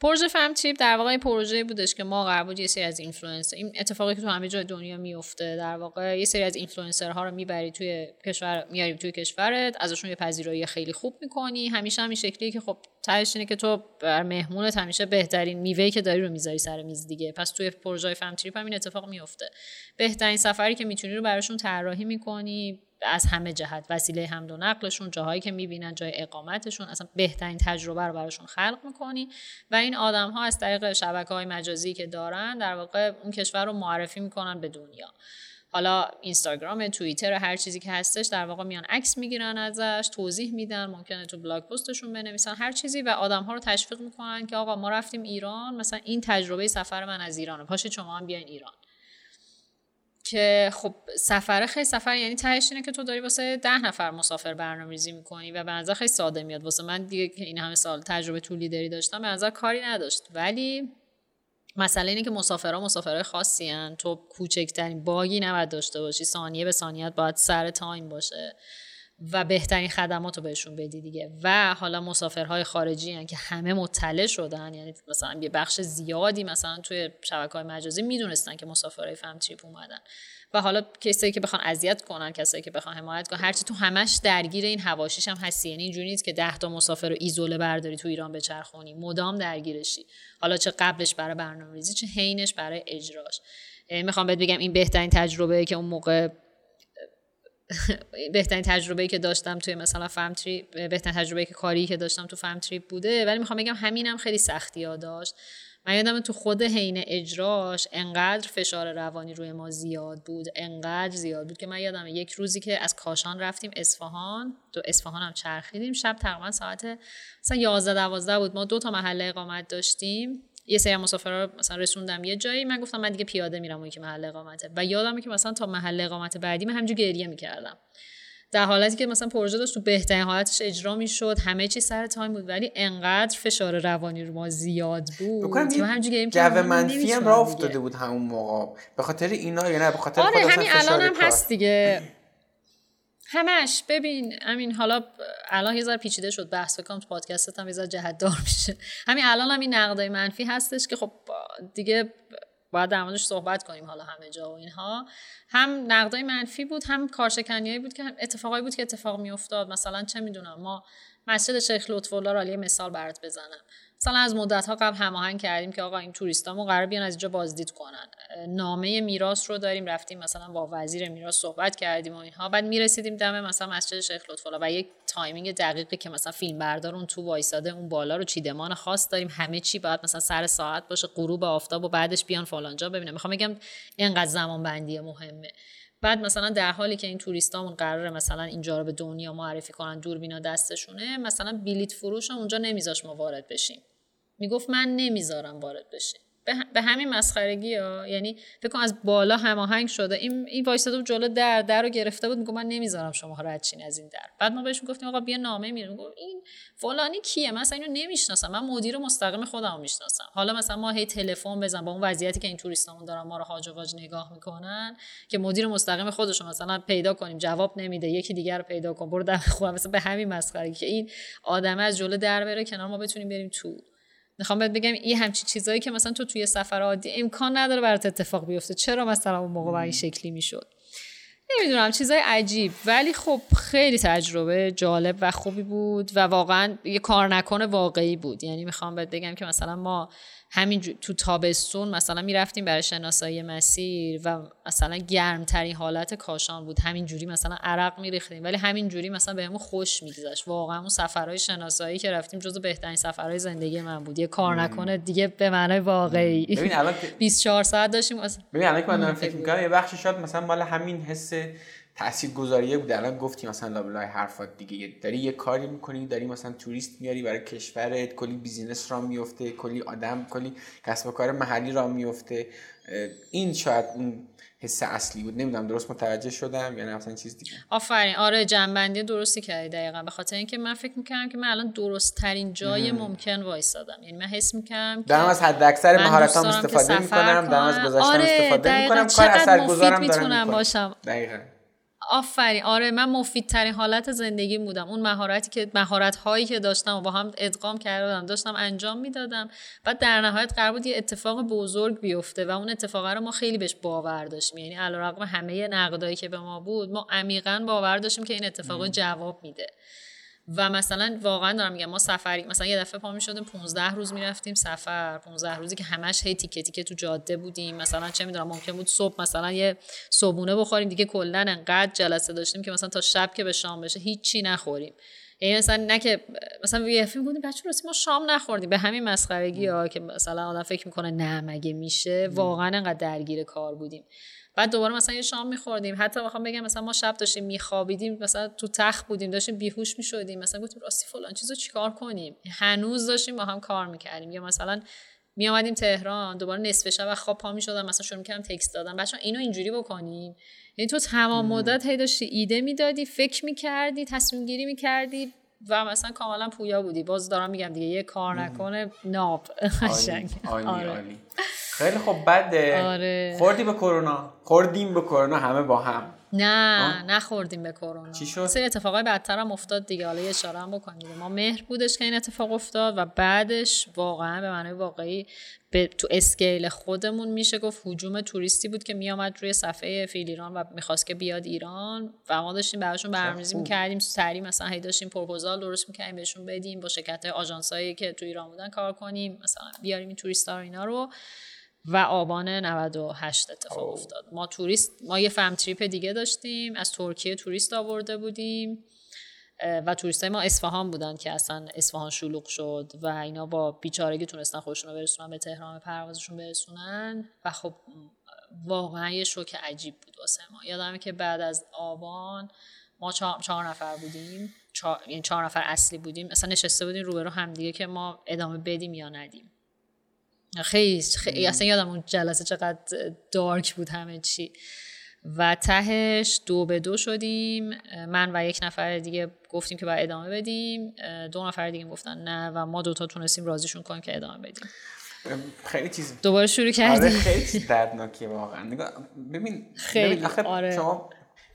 پروژه fam trip در واقع پروژه بودش که ما قرار بود یه سری از اینفلوئنسر این اتفاقی که تو همه جای دنیا میفته در واقع یه سری از اینفلوئنسرها رو می‌بری توی کشور میاری توی کشورت ازشون یه پذیرایی خیلی خوب می‌کنی. همیشه هم این شکلیه که خب تهش اینه که تو برا مهمونت همیشه بهترین میوه‌ای که داری رو می‌ذاری سر میز دیگه. پس توی پروژه fam trip هم این اتفاق میفته بهترین سفری که می‌تونی رو براشون طراحی می‌کنی. از همه جهت. وسیله حمل و نقلشون جاهایی که می‌بینن جای اقامتشون. اصلا بهترین تجربه رو براشون خلق می‌کنی. و این آدم ها از طریق شبکه های مجازی که دارن در واقع اون کشور رو معرفی می‌کنن به دنیا. حالا اینستاگرام توییتر هر چیزی که هستش در واقع میان عکس می‌گیرن ازش توضیح میدن. ممکنه تو بلاگ پستشون بنویسن. هر چیزی و آدم ها رو تشویق می‌کنن که آقا ما رفتیم ایران مثلا این تجربه سفر من از ایرانه. پاشید شما هم بیاین ایران. که خب سفر خیلی سفر یعنی تهش اینه که تو داری واسه ده نفر مسافر برنامه‌ریزی می‌کنی و به نظر خیلی ساده میاد. واسه من دیگه که این همه سال تجربه tour leader ی داشتم به نظر کاری نداشت. ولی مسئله اینه که مسافرها مسافرهای خاصی‌ان. تو کوچکترین bug ی نباید داشته باشی. ثانیه به ثانیت باید سر time باشه. و بهترین خدمات رو بهشون بدی دیگه. و حالا مسافرهای خارجی‌ان که همه مطلع شدن یعنی مثلا یه بخش زیادی مثلا توی شبکه های مجازی می‌دونستن که مسافرهای fam trip اومدن. و حالا کسایی که بخوان اذیت کنن کسایی که بخوان حمایت کنن هرچی تو همش درگیر این هواشیش هم هستی. یعنی اینجوری نیست که 10 تا مسافر رو ایزوله برداری تو ایران بچرخونی. مدام درگیرشی. حالا چه قبلش برای برنامه‌ریزی چه حینش برای اجراش. می‌خوام بهت بگم این بهترین تجربه که اون موقع بهترین تجربه که داشتم توی مثلا فهم تریپ بهترین تجربه که کاری که داشتم تو فهم تریپ بوده ولی می‌خوام بگم همینم خیلی سختی ها داشت. من یادم تو خود حین اجراش انقدر فشار روانی روی ما زیاد بود انقدر زیاد بود که من یادم یک روزی که از کاشان رفتیم اصفهان تو اصفهان هم چرخیدیم شب تقریبا ساعت مثلا 11 12 بود. ما دو تا محله اقامت داشتیم. یه سری مسافرا رو مثلا رسوندم. یه جایی من گفتم من دیگه پیاده میرم اون که محل اقامته. و یادمه که مثلا تا محل اقامت بعدی من همینجوری گریه می‌کردم. در حالتی که مثلا پروژه داشت تو بهترین حالتش اجرا می‌شد همه چی سر تایم بود ولی انقدر فشار روانی رو ما زیاد بود تو همینجوری جو منفی هم راه افتاده بود همون موقع. به خاطر اینا یا نه؟ به خاطر آره همین الان هم هست دیگه. همش. ببین همین حالا الان یه ذره پیچیده شد بحث بکنم تو پادکستت هم یه ذره جهت دار میشه. همین الان هم این نقدای منفی هستش که خب دیگه باید در موردش صحبت کنیم حالا همه جا و اینها. هم نقدای منفی بود هم کارشکنیایی بود که اتفاقایی بود که اتفاق میافتاد. مثلا چه می‌دونم ما مسجد شیخ لطف الله را یه مثال برات بزنم. مثلا از مدت ها قبل هماهنگ کردیم که آقا این توریستامو قراره بیان از اینجا بازدید کنن. نامه میراث رو داریم رفتیم مثلا با وزیر میراث صحبت کردیم و اینها. بعد می‌رسیدیم دم مثلا مسجد شیخ لطف و یک timing دقیقی که مثلا فیلم بردار اون تو وایساده اون بالا رو چیدمان خاص داریم. همه چی باید مثلا سر ساعت باشه غروب آفتاب و بعدش بیان فلانجا ببینم می‌خوام بگم اینقدر زمان بندی مهمه. بعد مثلا در حالی که این توریستامون قراره مثلا اینجا رو به دنیا معرفی کنن دوربینا دستشونه مثلا بلیت فروش اونجا نمیذاش ما وارد بشیم. می‌گفت من نمی‌ذارم وارد بشه. به همین مسخرگی ها؟ یعنی فکر کن از بالا هماهنگ شده. این این وایساده جلو در در رو گرفته بود. میگه من نمی‌ذارم شما رد از این در. بعد ما بهش گفتیم آقا بیا نامه میره میگه این فلانی کیه؟ مثلا اینو نمی‌شناسم. من مدیر مستقیم خودمو می‌شناسم. حالا مثلا ما هی تلفن بزن با اون وضعیتی که این توریستامون دارن ما رو هاج واج نگاه می‌کنن که مدیر مستقیم خودشو مثلا پیدا کنیم. جواب نمیده. یکی دیگر رو پیدا کن. برو در خودم مثلا به همین مسخرگی که این آدمه از جلو در بره کنار ما بتونیم بریم تو. می‌خوام بهت بگم این همچین چیزایی که مثلا تو توی سفر عادی امکان نداره برات اتفاق بیفته. چرا مثلا اون موقع این شکلی می‌شد؟ نمی‌دونم چیزای عجیب. ولی خب خیلی تجربه جالب و خوبی بود و واقعا یه کار نکنه واقعی بود. یعنی می‌خوام بهت بگم که مثلا ما همین تو تابستون مثلا می‌رفتیم برای شناسایی مسیر و مثلا گرمترین حالت کاشان بود. همین جوری مثلا عرق میریختیم ولی همین جوری مثلا بهمون خوش میگذشت. واقعا اون سفرهای شناسایی که رفتیم جزو بهترین سفرهای زندگی من بود. یه کار نکنه دیگه به معنای واقعی. ببین الان 24 ساعت داشتیم ببین الان که من فکر می‌کنم یه بخشی شاید مثلا مال همین اثرگذاریه بود الان گفتی مثلا لابلای حرفات دیگه. داری یه کاری می‌کنی داری مثلا توریست میاری برای کشورت کلی business راه میفته کلی آدم کلی کسب و کار محلی راه میفته این شاید اون حس اصلی بود. نمی‌دونم درست متوجه شدم یا نه؟ مثلا چیز دیگه. آفرین. آره جمع‌بندی درستی کردی دقیقا. به خاطر اینکه من فکر می‌کردم که من الان درست ترین جای ممکن وایسادم. یعنی من حس می‌کردم دارم از حد اکثر مهارتام استفاده می‌کنم دارم از گذشته‌م آره استفاده می‌کنم. کار اثرگذارم دارم باشم. دقیقا. آفرین. آره من مفیدترین حالت زندگی بودم. اون مهارتی که مهارت هایی که داشتم و با هم ادغام کردم داشتم انجام می‌دادم. بعد در نهایت قرار بود یه اتفاق بزرگ بیفته و اون اتفاق رو ما خیلی بهش باور داشتیم. یعنی علیرغم همه نقدایی که به ما بود ما عمیقا باور داشتیم که این اتفاق جواب میده. و مثلا واقعا دارم میگم ما سفری مثلا یه دفعه پا می شدیم 15 روز می‌رفتیم سفر. 15 روزی که همش هی تیکه تیکه تو جاده بودیم. مثلا چه می‌دونم ممکن بود صبح مثلا یه صبونه بخوریم. دیگه کلا انقدر جلسه داشتیم که مثلا تا شب که به شام بشه هیچی نخوریم. یعنی مثلا نه که مثلا یه فیلم بودیم بچه راستی ما شام نخوردیم. به همین مسخرگی ها که مثلا آدم فکر می‌کنه نه مگه میشه؟ واقعا انقدر درگیر کار بودیم. بعد دوباره مثلا یه شام میخوردیم. حتی بخوام بگم مثلا ما شب داشتیم میخوابیدیم مثلا تو تخت بودیم داشتیم بیهوش می‌شدیم. مثلا گفتیم راستی فلان چیزو چیکار کنیم؟ هنوز داشتیم با هم کار می‌کردیم. یا مثلا می آمدیم تهران دوباره نصف شب و خواب پا می شدم مثلا شروع کردم تکست دادم بچا اینو اینجوری بکنیم یعنی تو تمام مدت هی داشتی ایده می‌دادی فکر می‌کردی تصمیم گیری می‌کردی و مثلا کاملا پویا بودی. باز دارم میگم دیگه یه کار نکنه ناب. عالی, آره. خیلی خب بعد آره. خوردی به کرونا؟ خوردیم به کرونا همه با هم. نه نخوردیم به کرونا. چی شد؟ سری اتفاقای بدتر هم افتاد دیگه. حالا یه اشاره هم بکنیم ما مهر بودش که این اتفاق افتاد و بعدش واقعا به معنای واقعی به تو scale خودمون میشه گفت هجوم توریستی بود که میامد روی صفحه Feel Iran و می‌خواست که بیاد ایران و ما داشتیم براشون برنامه‌ریزی می‌کردیم سری مثلا هی داشتیم پروپوزال درست می‌کردیم بهشون بدیم با شرکت آژانسایی که تو ایران بودن کار کنیم مثلا بیاریم این توریستا اینا رو. و آبان 98 اتفاق افتاد. ما توریست ما یه fam trip دیگه داشتیم از ترکیه توریست آورده بودیم و توریست های ما اصفهان بودن که اصلا اصفهان شلوغ شد و اینا با بیچارگی تونستن خودشون رو برسونن به تهران پروازشون برسونن. و خب واقعا یه شوک عجیب بود واسه ما. یادمه که بعد از آبان ما چهار, نفر بودیم. چهار... یعنی چهار نفر اصلی بودیم. اصلا نشسته بودیم روبرو همدیگه که ما ادامه بدیم یا ندیم. خیلی, خیلی اصلا یادم اون جلسه چقدر دارک بود همه چی. و تهش دو به دو شدیم. من و یک نفر دیگه گفتیم که باید ادامه بدیم. دو نفر دیگه گفتن نه و ما دوتا تونستیم رازیشون کنیم که ادامه بدیم. خیلی چیز دوباره شروع کردیم آره خیلی چیز دردناکیه واقعا. ببین خیلی ببین آخه آره. شما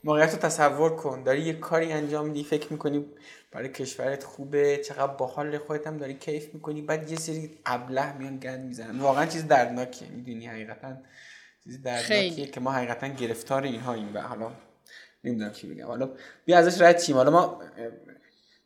موقعیت رو تصور کن. داری یه کاری انجام میدی فکر می‌کنی برای کشورت خوبه چقدر باحال خودت هم داری کیف می‌کنی. بعد یه سری ابله میان گند می‌زنن. واقعا چیز دردناکیه می‌دونی؟ حقیقتا چیز دردناکیه که ما حقیقتا گرفتار اینها این و حالا نمی‌دونم چی بگم. حالا بیا ازش رد چیم حالا ما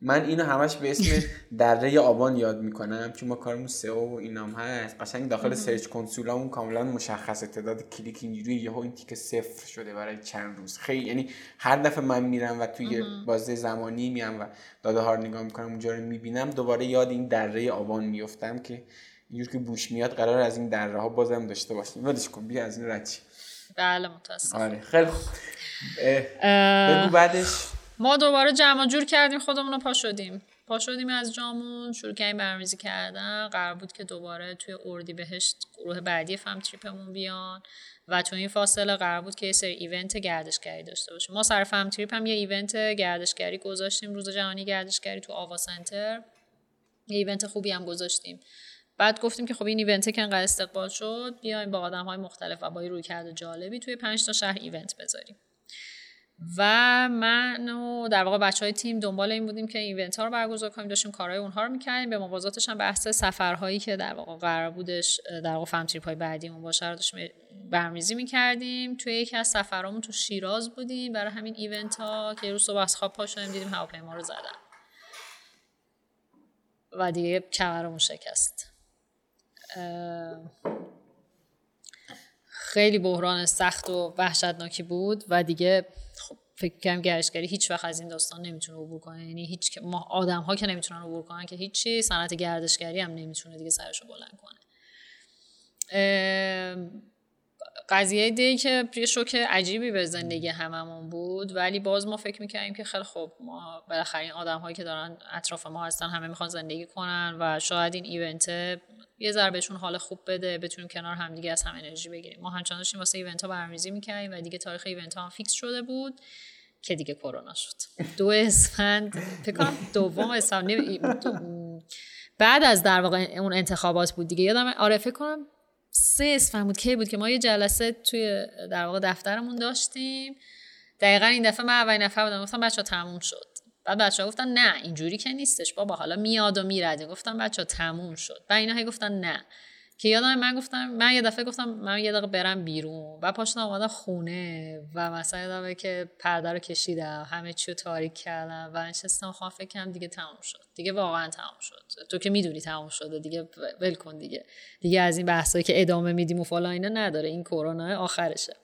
من اینو همش به اسم دره آبان یاد می‌کنم چون ما کارمون سئو و اینام هست. قشنگ داخل سرچ کنسولامون کاملا مشخص تعداد کلیک اینجوری یهو این تیک صفر شده برای چند روز. خیلی یعنی هر دفعه من میرم و توی بازه زمانی میام و داده ها رو نگاه می‌کنم اونجا رو می‌بینم دوباره یاد این دره آبان میفتم که اینجور که بوش میاد قرار از این دره ها بازم داشته باشیم. ولش کن بیا از این رچی بله متاسفم. آره خیلی خوب. بگو بعدش. ما دوباره جمع جور کردیم خودمون رو پا شدیم. پا شدیم از جامون شروع کردیم برنامه‌ریزی کردن. قرار بود که دوباره توی اردی بهشت گروه بعدی fam trip مون بیان و تو این فاصله قرار بود که یه سری event گردشگری داشته باشیم. ما سر fam trip هم یه event گردشگری گذاشتیم روز جهانی گردشگری تو آوا سنتر. یه event خوبی هم گذاشتیم. بعد گفتیم که خب این event که انقدر استقبال شد بیایم با آدم های مختلف و با رویکردهای جالبی توی پنج تا شهر event بذاریم. و من و در واقع بچه های تیم دنبال این بودیم که ایونت ها رو برگزار کنیم. داشتیم کارهای اونها رو می‌کردیم. به موازاتش هم بحث سفرهایی که در واقع قرار بودش در واقع فهم تریپ های بعدیمون باشه رو داشتیم برمیزی می‌کردیم. توی یکی از سفرهامون تو شیراز بودیم. برای همین ایونت ها که روز صبح از خواب پا شدیم دیدیم هواپیما رو زدن. و دیگه کمرمون شکست. خیلی بحران سخت و وحشتناکی بود. و دیگه فکر کنم گردشگری هیچ وقت از این داستان نمی‌تونه عبور کنه. یعنی هیچ ما آدم ها که نمی‌تونن عبور کنن که هیچی صنعت گردشگری هم نمی‌تونه دیگه سرشو بلند کنه. قضیه دیگه که یه شوک عجیبی به زندگی هممون بود ولی باز ما فکر می‌کردیم که خیلی خوب ما بالاخره این آدم هایی که دارن اطراف ما هستن همه می‌خوان زندگی کنن و شاید این ایونت یه ذره بهشون حال خوب بده بتونیم کنار همدیگه از هم انرژی بگیریم. ما همچنان داشتیم واسه event ها برنامه‌ریزی می‌کردیم و دیگه تاریخ event ها هم fix شده بود که دیگه کرونا شد. دو اسفند فکر دوم اسفند بعد از در واقع اون انتخابات بود دیگه. یادم آره فکر کنم سه اسفند بود. که بود که ما یه جلسه توی در واقع دفترمون داشتیم. دقیقا این دفعه من اولین نفر بودم. گفتم بچه‌ها تموم شد. بعد بچه‌ها گفتن نه اینجوری که نیستش. بابا حالا میاد و میره. گفتم بچه‌ها تموم شد. و اینا هی گفتن نه. که یادم من گفتم من یه دفعه گفتم من یه دقیقه برم بیرون و پاشتم آمدم خونه و مثلا یادمه که پرده رو کشیدم همه چی رو تاریک کردم و نشستم خواهم فکرم دیگه تموم شد. دیگه واقعا تموم شد. تو که می‌دونی تموم شده دیگه ول کن دیگه. دیگه از این بحثایی که ادامه میدیم و فلان اینا نداره. این کرونا آخرشه.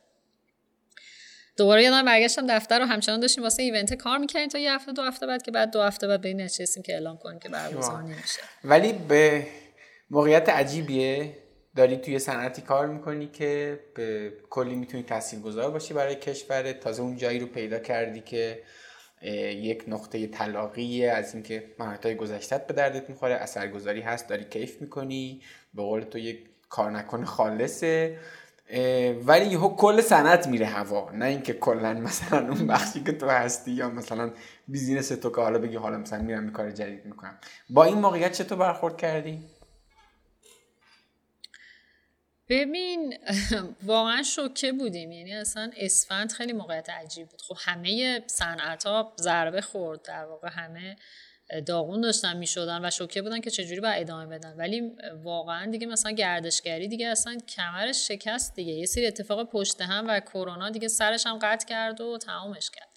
دوباره یادم برگشتم دفتر رو همچنان داشتیم. واسه ایونت کار می‌کنیم تا یه هفته دو هفته بعد که بعد دو هفته بعد به این نشستیم که اعلام کنیم که برگزار نمیشه. ولی به موقعیت عجیبیه. داری توی صنعتی کار می‌کنی که به کلی می‌تونی تاثیرگذار باشی برای کشور. تازه اون جایی رو پیدا کردی که یک نقطه طلاقی از اینکه مهارت‌های گذشتت به دردت می‌خوره اثرگذاری هست داری کیف می‌کنی به قول تو یک کار نکن خالصه ولی یهو کل صنعت میره هوا. نه اینکه کلا مثلا اون بخشی که تو هستی یا مثلا بیزینس تو که حالا بگی حالا مثلا میرم کار جدید می‌کنم. با این موقعیت چطور برخورد کردی؟ ببین واقعا شوکه بودیم. یعنی اصلا اسفند خیلی موقعیت عجیب بود. خب همه صنعت ها ضربه خورد. در واقع همه داغون داشتن می‌شدن و شوکه بودن که چجوری باید ادامه بدن. ولی واقعا دیگه مثلا گردشگری دیگه اصلا کمرش شکست دیگه. یه سری اتفاق پشت هم و کرونا دیگه سرش هم قطع کرد و تمامش کرد.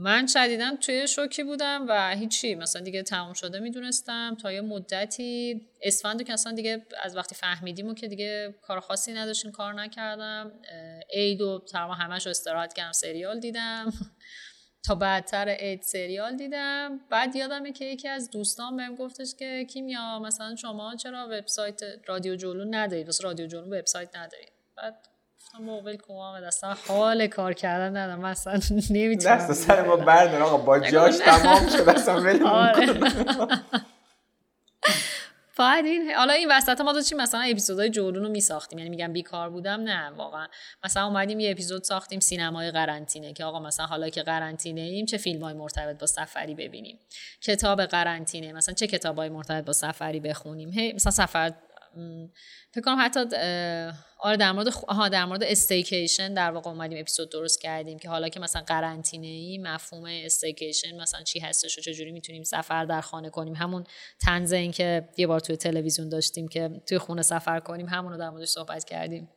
من شدیدا توی شوکی بودم و هیچی مثلا دیگه تمام شده می‌دونستم تا یه مدتی. اسفندو که اصلا دیگه از وقتی فهمیدیم و که دیگه کار خاصی نداشتیم کار نکردم. عید و تمام همش استراحت کردم سریال دیدم. تا بعدتر عید سریال دیدم. بعد یادمه که یکی از دوستان بهم گفتش که کیمیا مثلا شما چرا وبسایت رادیو جولو ندارید واسه رادیو جولو وبسایت ندارید بعد گفتم موقع کمام دستم حال کار کردن ندارم. مثلا نمی‌تونم دست سر ما بردار آقا. با جاش تمام شد. اصلا آره. بعد این حالا این وسط ما چی؟ مثلا اپیزودهای جولون رو میساختیم. یعنی میگم بیکار بودم؟ نه واقعا. مثلا اومدیم یه اپیزود ساختیم سینمای قرنطینه که آقا مثلا حالا که قرنطینه ایم چه فیلم های مرتبط با سفری ببینیم؟ کتاب قرنطینه. مثلا چه کتابای مرتبط با سفری بخونیم؟ هی مثلا سفر فکر کنم حتی آره در مورد آها در مورد استیکیشن در واقع اومدیم اپیزود درست کردیم که حالا که مثلا قرنطینه ای مفهوم استیکیشن مثلا چی هستش و چجوری می‌تونیم سفر در خانه کنیم. همون تنز این که یه بار توی تلویزیون داشتیم که توی خونه سفر کنیم همون رو در موردش صحبت کردیم.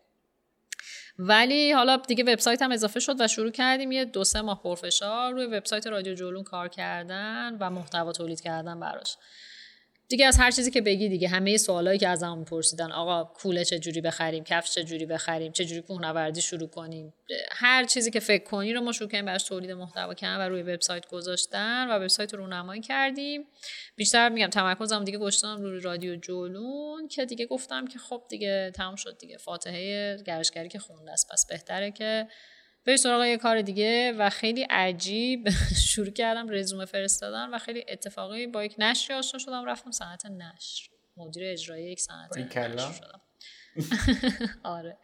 ولی حالا دیگه وبسایت هم اضافه شد و شروع کردیم یه دو سه ماه پرفشار روی وبسایت رادیو جولون کار کردن و محتوا تولید کردن براش. دیگه از هر چیزی که بگی دیگه. همه سوالایی که از همون پرسیدن آقا کوله چه جوری بخریم کفش چه جوری بخریم چه جوری کوهنوردی شروع کنیم. هر چیزی که فکر کنی رو ما شروع کردیم براش تولید محتوا کردن و روی وبسایت گذاشتن و وبسایت رو رونمایی کردیم. بیشتر میگم تمرکزم دیگه گذاشتم روی رادیو جولون که دیگه گفتم که خب دیگه تمام شد دیگه. فاتحه گرشگری که خونده است. پس بهتره که بری سراغ یه کار دیگه و خیلی عجیب. شروع کردم رزومه فرستادن و خیلی اتفاقی با یک نشری آشنا شدم. رفتم صنعت نشر. مدیر اجرایی یک صنعت نشر شدم. آره.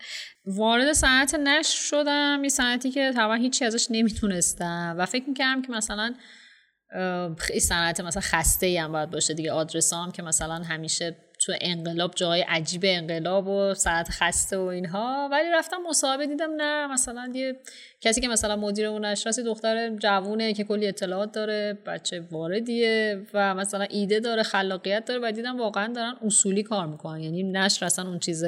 وارد صنعت نشر شدم. یه صنعتی که طبعا هیچی ازش نمی‌تونستم. و فکر می‌کردم که مثلا خیلی صنعت مثلا خسته ای هم باید باشه دیگه. آدرس هم که مثلا همیشه تو انقلاب جای عجیب انقلاب و ساعت خسته و اینها. ولی رفتم مصاحبه دیدم نه مثلا یه کسی که مثلا مدیر اون نشراسی دختر جوونه که کلی اطلاعات داره بچه واردیه و مثلا ایده داره خلاقیت داره و دیدم واقعا دارن اصولی کار می‌کنن. یعنی نشر اصلا اون چیز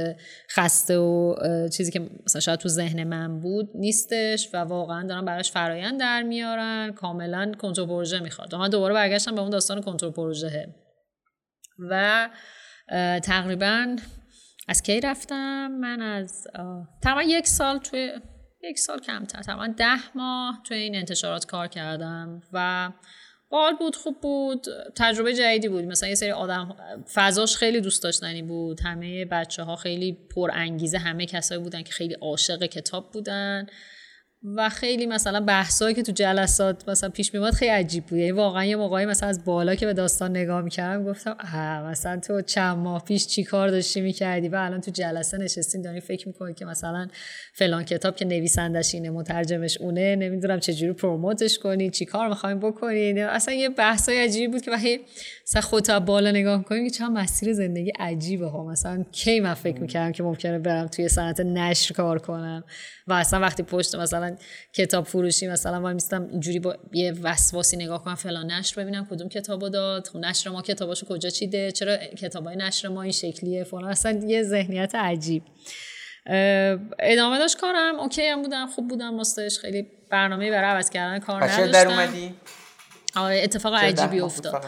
خسته و چیزی که مثلا شاید تو ذهن من بود نیستش و واقعا دارن براش فرایند در میارن کاملا کنترل پروژه می‌خواد. من دوباره برگشتم به اون داستان کنترل پروژه. و تقریبا از کی رفتم؟ من از تقریبا یک سال توی یک سال کمتر تقریبا ده ماه توی این انتشارات کار کردم و بال بود خوب بود تجربه جدیدی بود. مثلا یه سری آدم فضاش خیلی دوست داشتنی بود. همه بچه ها خیلی پر انگیزه همه کسایی بودن که خیلی عاشق کتاب بودن. و خیلی مثلا بحثایی که تو جلسات مثلا پیش میومد خیلی عجیب بود. یعنی واقعا یه موقعی مثلا از بالا که به داستان نگاه می‌کردم گفتم اه مثلا تو چند ماه پیش چی کار داشتی می‌کردی؟ و الان تو جلسه نشستیم داری فکر می‌کنی که مثلا فلان کتاب که نویسندش اینه مترجمش اونه نمی‌دونم چجوری پروموتش کنی چی کار می‌خوایم بکنی؟ اصلا یه بحثای عجیبی بود که وقتی مثلا خودت بالا نگاه کنیم که چند مسیر زندگی عجیبه ها. مثلا کی من فکر می‌کردم که ممکنه برم توی صنعت نشر کار کنم؟ و اصلا وقتی پشت مثلا کتاب فروشی مثلا وای میستم اینجوری با یه وسواسی نگاه کنم فلان نشر ببینم کدوم کتابو داد خب نشر ما کتاباشو کجا چیده چرا کتابای نشر ما این شکلیه فلان. اصلا یه ذهنیت عجیب. ادامه داشت کارم. اوکی هم بودم خوب بودم مستش خیلی برنامه برای عوض کردن کار نداشتم در اومدی؟ آره اتفاق عجیبی افتاد.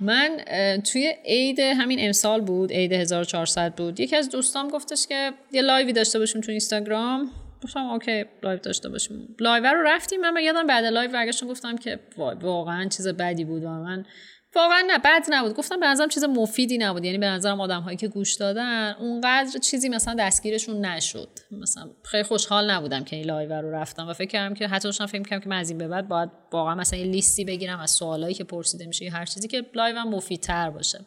من توی عید همین امسال بود عید 1400 بود. یکی از دوستام گفتش که یه live ی داشته باشیم تو اینستاگرام. گفتم OK live داشته باشیم. live رو رفتیم من یادم بعد live برگشتم گفتم که واقعا چیز بدی بود و من واقعا نه بد نبود. گفتم به نظرم چیز مفیدی نبود. یعنی به نظرم آدم هایی که گوش دادن اونقدر چیزی مثلا دستگیرشون نشد. مثلا خیلی خوشحال نبودم که این live رو رفتم و فکر کردم که حتی داشتم فکر کردم که من از این به بعد باید واقعا مثلا یه لیستی بگیرم از سوالایی که پرسیده میشه هر چیزی که live مفیدتر باشه.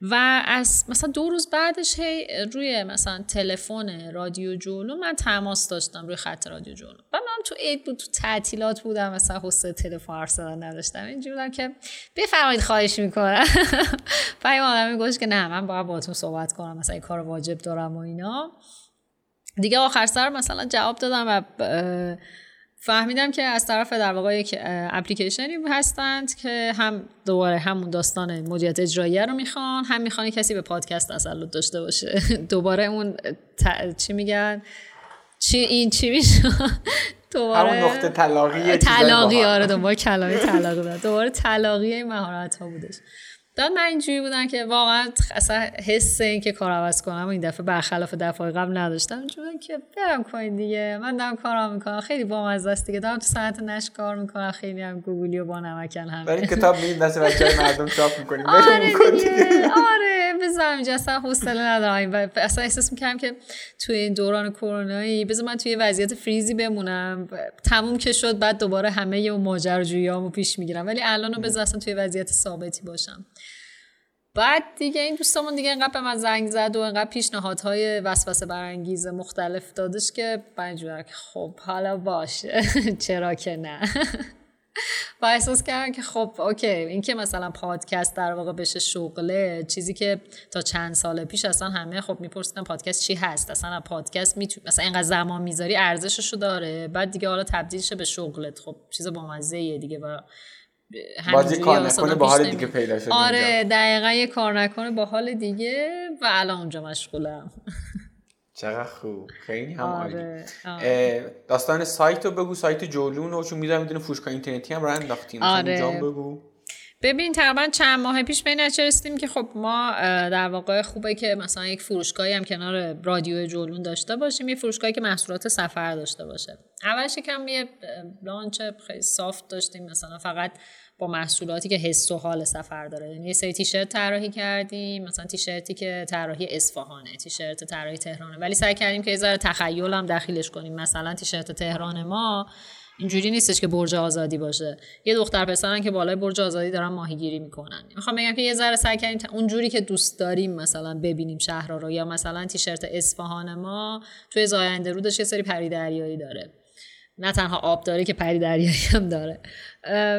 و از مثلا دو روز بعدش هی روی مثلا تلفن رادیو جولو من تماس داشتم روی خط رادیو جولو. و من تو عید بود تو تعطیلات بودم مثلا حوصله تلفن حرف نداشتم. اینجوری بودم که بفرمایید خواهش می‌کنم. این آدمی گفت که نه من باید باهاتون صحبت کنم مثلا این کار واجب دارم و اینا. دیگه آخر سر مثلا جواب دادم و فهمیدم که از طرف در واقع یک اپلیکیشنی هستند که هم دوباره همون داستان مدیریت اجرایی رو می‌خوان هم می‌خوان کسی به پادکست تسلط داشته باشه. دوباره اون چی میگن؟ چی این چی میشه؟ دوباره همون نقطه طلاقی طلاقی آره دوباره کلمه طلاقی. دوباره طلاقی این مهارت ها بودش. داد من اینجوری بودن که واقعا اصلا حس این که کار عوض کنم این دفعه برخلاف دفعه قبل نداشتم. اینجوری که برم کنین دیگه. من دارم کارام می‌کنم. خیلی بامزه است دیگه. دارم تو صنعت نش کار می‌کنم. خیلی هم گوگلی و با نمکن هم برای کتاب میدین دست بچه مردم چاپ می‌کنیم آره دیگه. آره بذار اینجا اصلا حوصله ندارم. اصلا احساس می‌کنم که توی این دوران کرونایی بذار من توی وضعیت فریزی بمونم. تموم که شد بعد دوباره همه اون ماجراجوییامو پیش می‌گیرم. ولی الانو بذار اصلا توی وضعیت ثابتی باشم. بعد دیگه این دوستمون دیگه انقدر به من زنگ زد و انقدر پیشنهادهای وسوسه برانگیز مختلف دادش که من خب حالا باشه. چرا که نه؟ و احساس کردم که خب اوکی این که مثلا پادکست در واقع بشه شغله چیزی که تا چند سال پیش اصلا همه خب میپرسیدن پادکست چی هست؟ اصلا پادکست می‌تونی مثلا اینقدر زمان می‌ذاری ارزششو داره. بعد دیگه حالا تبدیل شه به شغلت. خب چیز با دیگه با بازی کار نکنه با حال دیگه پیدا شده آره دقیقا یه کار نکنه با حال دیگه و الان اونجا مشغولم چقدر خوب خیلی هم آره. آره. داستان سایت رو بگو سایت جولون رو چون می‌دونم می‌دونه فروشگاه اینترنتی هم رو انداختیم آره. بگو ببین تقریبا چند ماه پیش به که خب ما در واقع خوبه که مثلا یک فروشگاهی هم کنار رادیو جولون داشته باشیم یه فروشگاهی که محصولات سفر داشته باشه. اولش کم یه لانچ خیلی سافت داشتیم مثلا فقط با محصولاتی که حس و حال سفر داره. یعنی یه سری تیشرت طراحی کردیم مثلا تیشرتی که طراحی اصفهانه تیشرت طراحی تهرانه. ولی سعی کردیم که یه ذره تخیل هم داخلش کنیم. مثلا تیشرت تهران ما اینجوری نیستش که برج آزادی باشه. یه دختر پسرن که بالای برج آزادی دارن ماهیگیری می‌کنن. می‌خوام بگم که یه ذره سعی کردیم اونجوری که دوست داریم مثلا ببینیم شهر رو یا مثلا تیشرت اصفهان ما توی زاینده رودش یه سری پری دریایی داره. نه تنها آب داره که پری دریایی هم داره.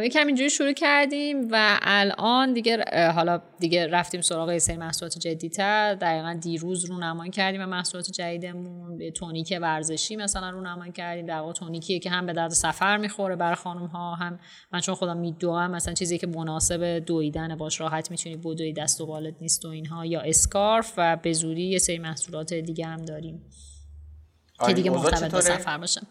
یکم اینجوری شروع کردیم و الان دیگه حالا دیگه رفتیم سراغ سری محصولات جدیتر دقیقا دیروز رو نمان کردیم و محصولات جدیدمون به تونیک ورزشی مثلا رو نمان کردیم. در واقع تونیکیه که هم به درد سفر می‌خوره برای خانم ها هم من چون خودم میدوام مثلا چیزی که مناسب دویدن باش راحت می‌تونی بدوی دست و بالت نیست و اینها یا اسکارف و به زودی یه سری محصولات دیگه هم داریم که دیگه مرتبط با سفر باشه.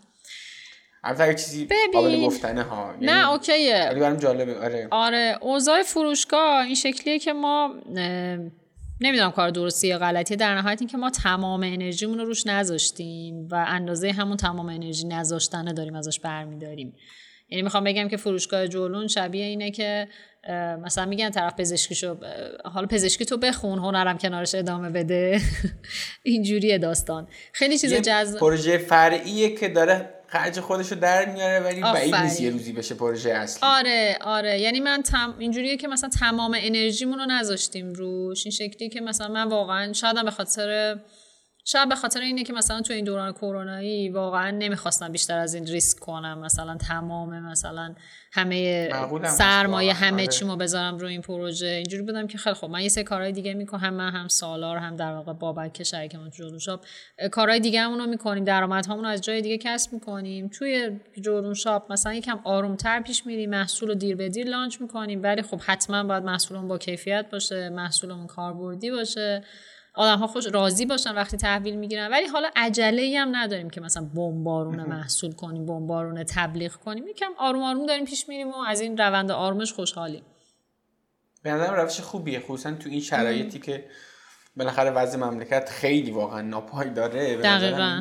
البته چیزی قابل گفتنه ها. یعنی نه اوکیه. ولی برام جالبه. آره. آره اوضاع فروشگاه این شکلیه که ما نمی‌دونم کار درستی یا غلطی در نهایت این که ما تمام انرژیمون رو روش نذاشتیم و اندازه همون تمام انرژی نذاشتنه داریم ازش برمیداریم. یعنی می‌خوام بگم که فروشگاه جولون شبیه اینه که مثلا میگن طرف پزشکیشو حالا پزشکی تو بخون هنرم کنارش ادامه بده. اینجوریه داستان. خیلی چیز جذاب پروژه فرعیه که داره خرج خودشو در میاره ولی بعید نیست یه روزی بشه پروژه اصلی. آره آره. یعنی من تم... اینجوریه که مثلا تمام انرژیمون رو نذاشتیم روش. این شکلی که مثلا من واقعا شاید به خاطر شاید به خاطر اینه که مثلا تو این دوران کرونایی واقعا نمی‌خواستم بیشتر از این ریسک کنم. مثلا تمام مثلا همه سرمایه همه آره. چیمو بذارم رو این پروژه. اینجوری بودم که خیلی خب من یه سه کارهای دیگه می‌کنم. من هم سالار هم در واقع بابک شریک من جورون شاپ. کارهای دیگه همونو می‌کنیم. درآمدهامون رو از جای دیگه کسب می‌کنیم. توی جورون شاپ مثلا یکم آرومتر پیش میریم. محصول رو دیر به دیر لانچ می‌کنیم. ولی خب حتما باید محصولمون با کیفیت باشه محصولمون کاربردی باشه. آدم ها خوش راضی باشن وقتی تحویل می‌گیرن ولی حالا عجله ای هم نداریم که مثلا بمبارون محصول کنیم بمبارون تبلیغ کنیم. یکم آروم آروم داریم پیش میریم و از این روند آرومش خوشحالیم. به نظرم روش خوبیه خصوصا تو این شرایطی که بالاخره وضع مملکت خیلی واقعا ناپای داره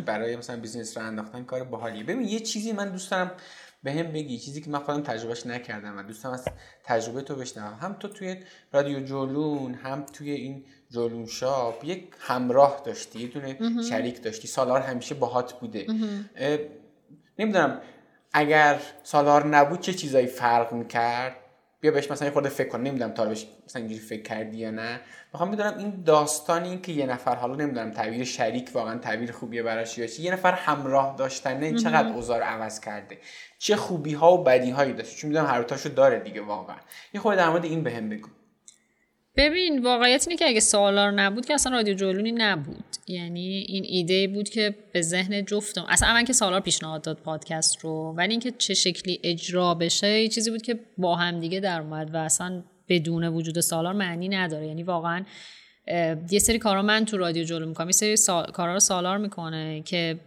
برای مثلا بیزینس رو انداختن کار باحالیه. ببین یه چیزی من دوست دارم به هم بگی. چیزی که من خودم تجربهش نکردم و دوستم از تجربه تو بشنوم. هم تو توی رادیو جولون هم توی این جولون شاپ یک همراه داشتی یه دونه شریک داشتی. سالار همیشه باهات بوده. نمی‌دونم اگر سالار نبود چه چیزایی فرق می‌کرد؟ بیا بهش مثلا یه خورده فکر کن. نمی‌دونم تا بهش مثلا اینجوری فکر کردی یا نه. می‌خوام بدونم این داستانی این که یه نفر حالا نمی‌دونم تعبیر شریک واقعا تعبیر خوبیه براش یا یه نفر همراه داشتنه چقدر اوزار عوض کرده؟ چه خوبی ها و بدی هایی داشته؟ چون می‌دونم هر تاشو داره دیگه واقعا. یه خورده در مورد این بهم بگو. ببین واقعیت اینه که اگه سوالار نبود که اصلا رادیو جولونی نبود. یعنی این ایده بود که به ذهن جفتم. اصلا من که سالار پیشنهاد داد پادکست رو ولی اینکه چه شکلی اجرا بشه یه چیزی بود که با هم دیگه در اومد و اصلا بدون وجود سالار معنی نداره. یعنی واقعا یه سری کارا من تو رادیو جلو می‌کنم. یه سری سال... کارا رو سالار می‌کنه که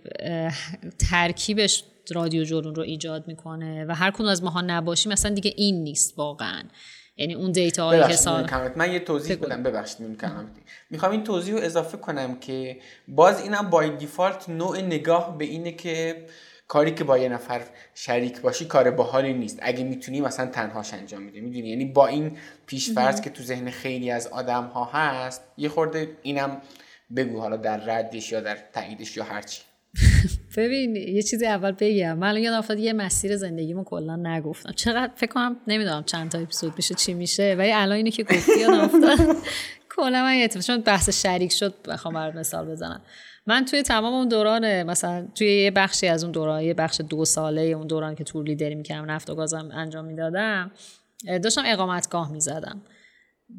ترکیبش رادیو جولون رو ایجاد می‌کنه و هر کدوم از ماها نباشیم مثلا دیگه این نیست واقعا. یعنی اون دیتا هایی که سال من یه توضیح بدم. ببخشید می‌کنم می‌خوام این توضیح رو اضافه کنم که باز اینم بای دیفالت نوع نگاه به اینه که کاری که با یه نفر شریک باشی کار باحالی نیست. اگه می‌تونی مثلا تنهاش انجام میده می‌دونی؟ یعنی با این پیشفرض که تو ذهن خیلی از آدم ها هست یه خورده اینم بگو حالا در ردش یا در تاییدش یا هرچی ببین یه چیزی اول بگم. من الان یاد افتاد یه مسیر زندگیمو کلا نگفتم. چقدر؟ فکر کنم نمی‌دونم چند تا اپیزود میشه چی میشه. ولی الان اینو که گفتی یادم افتاد. کلا من چون بحث شریک شد بخوام برات مثال بزنم. من توی تمام اون دوران مثلا توی یه بخشی از اون دوران یه بخش دو ساله اون دوران که تور لیدری می‌کردم نفت و گازم انجام می‌دادم داشتم اقامتگاه می‌زدم.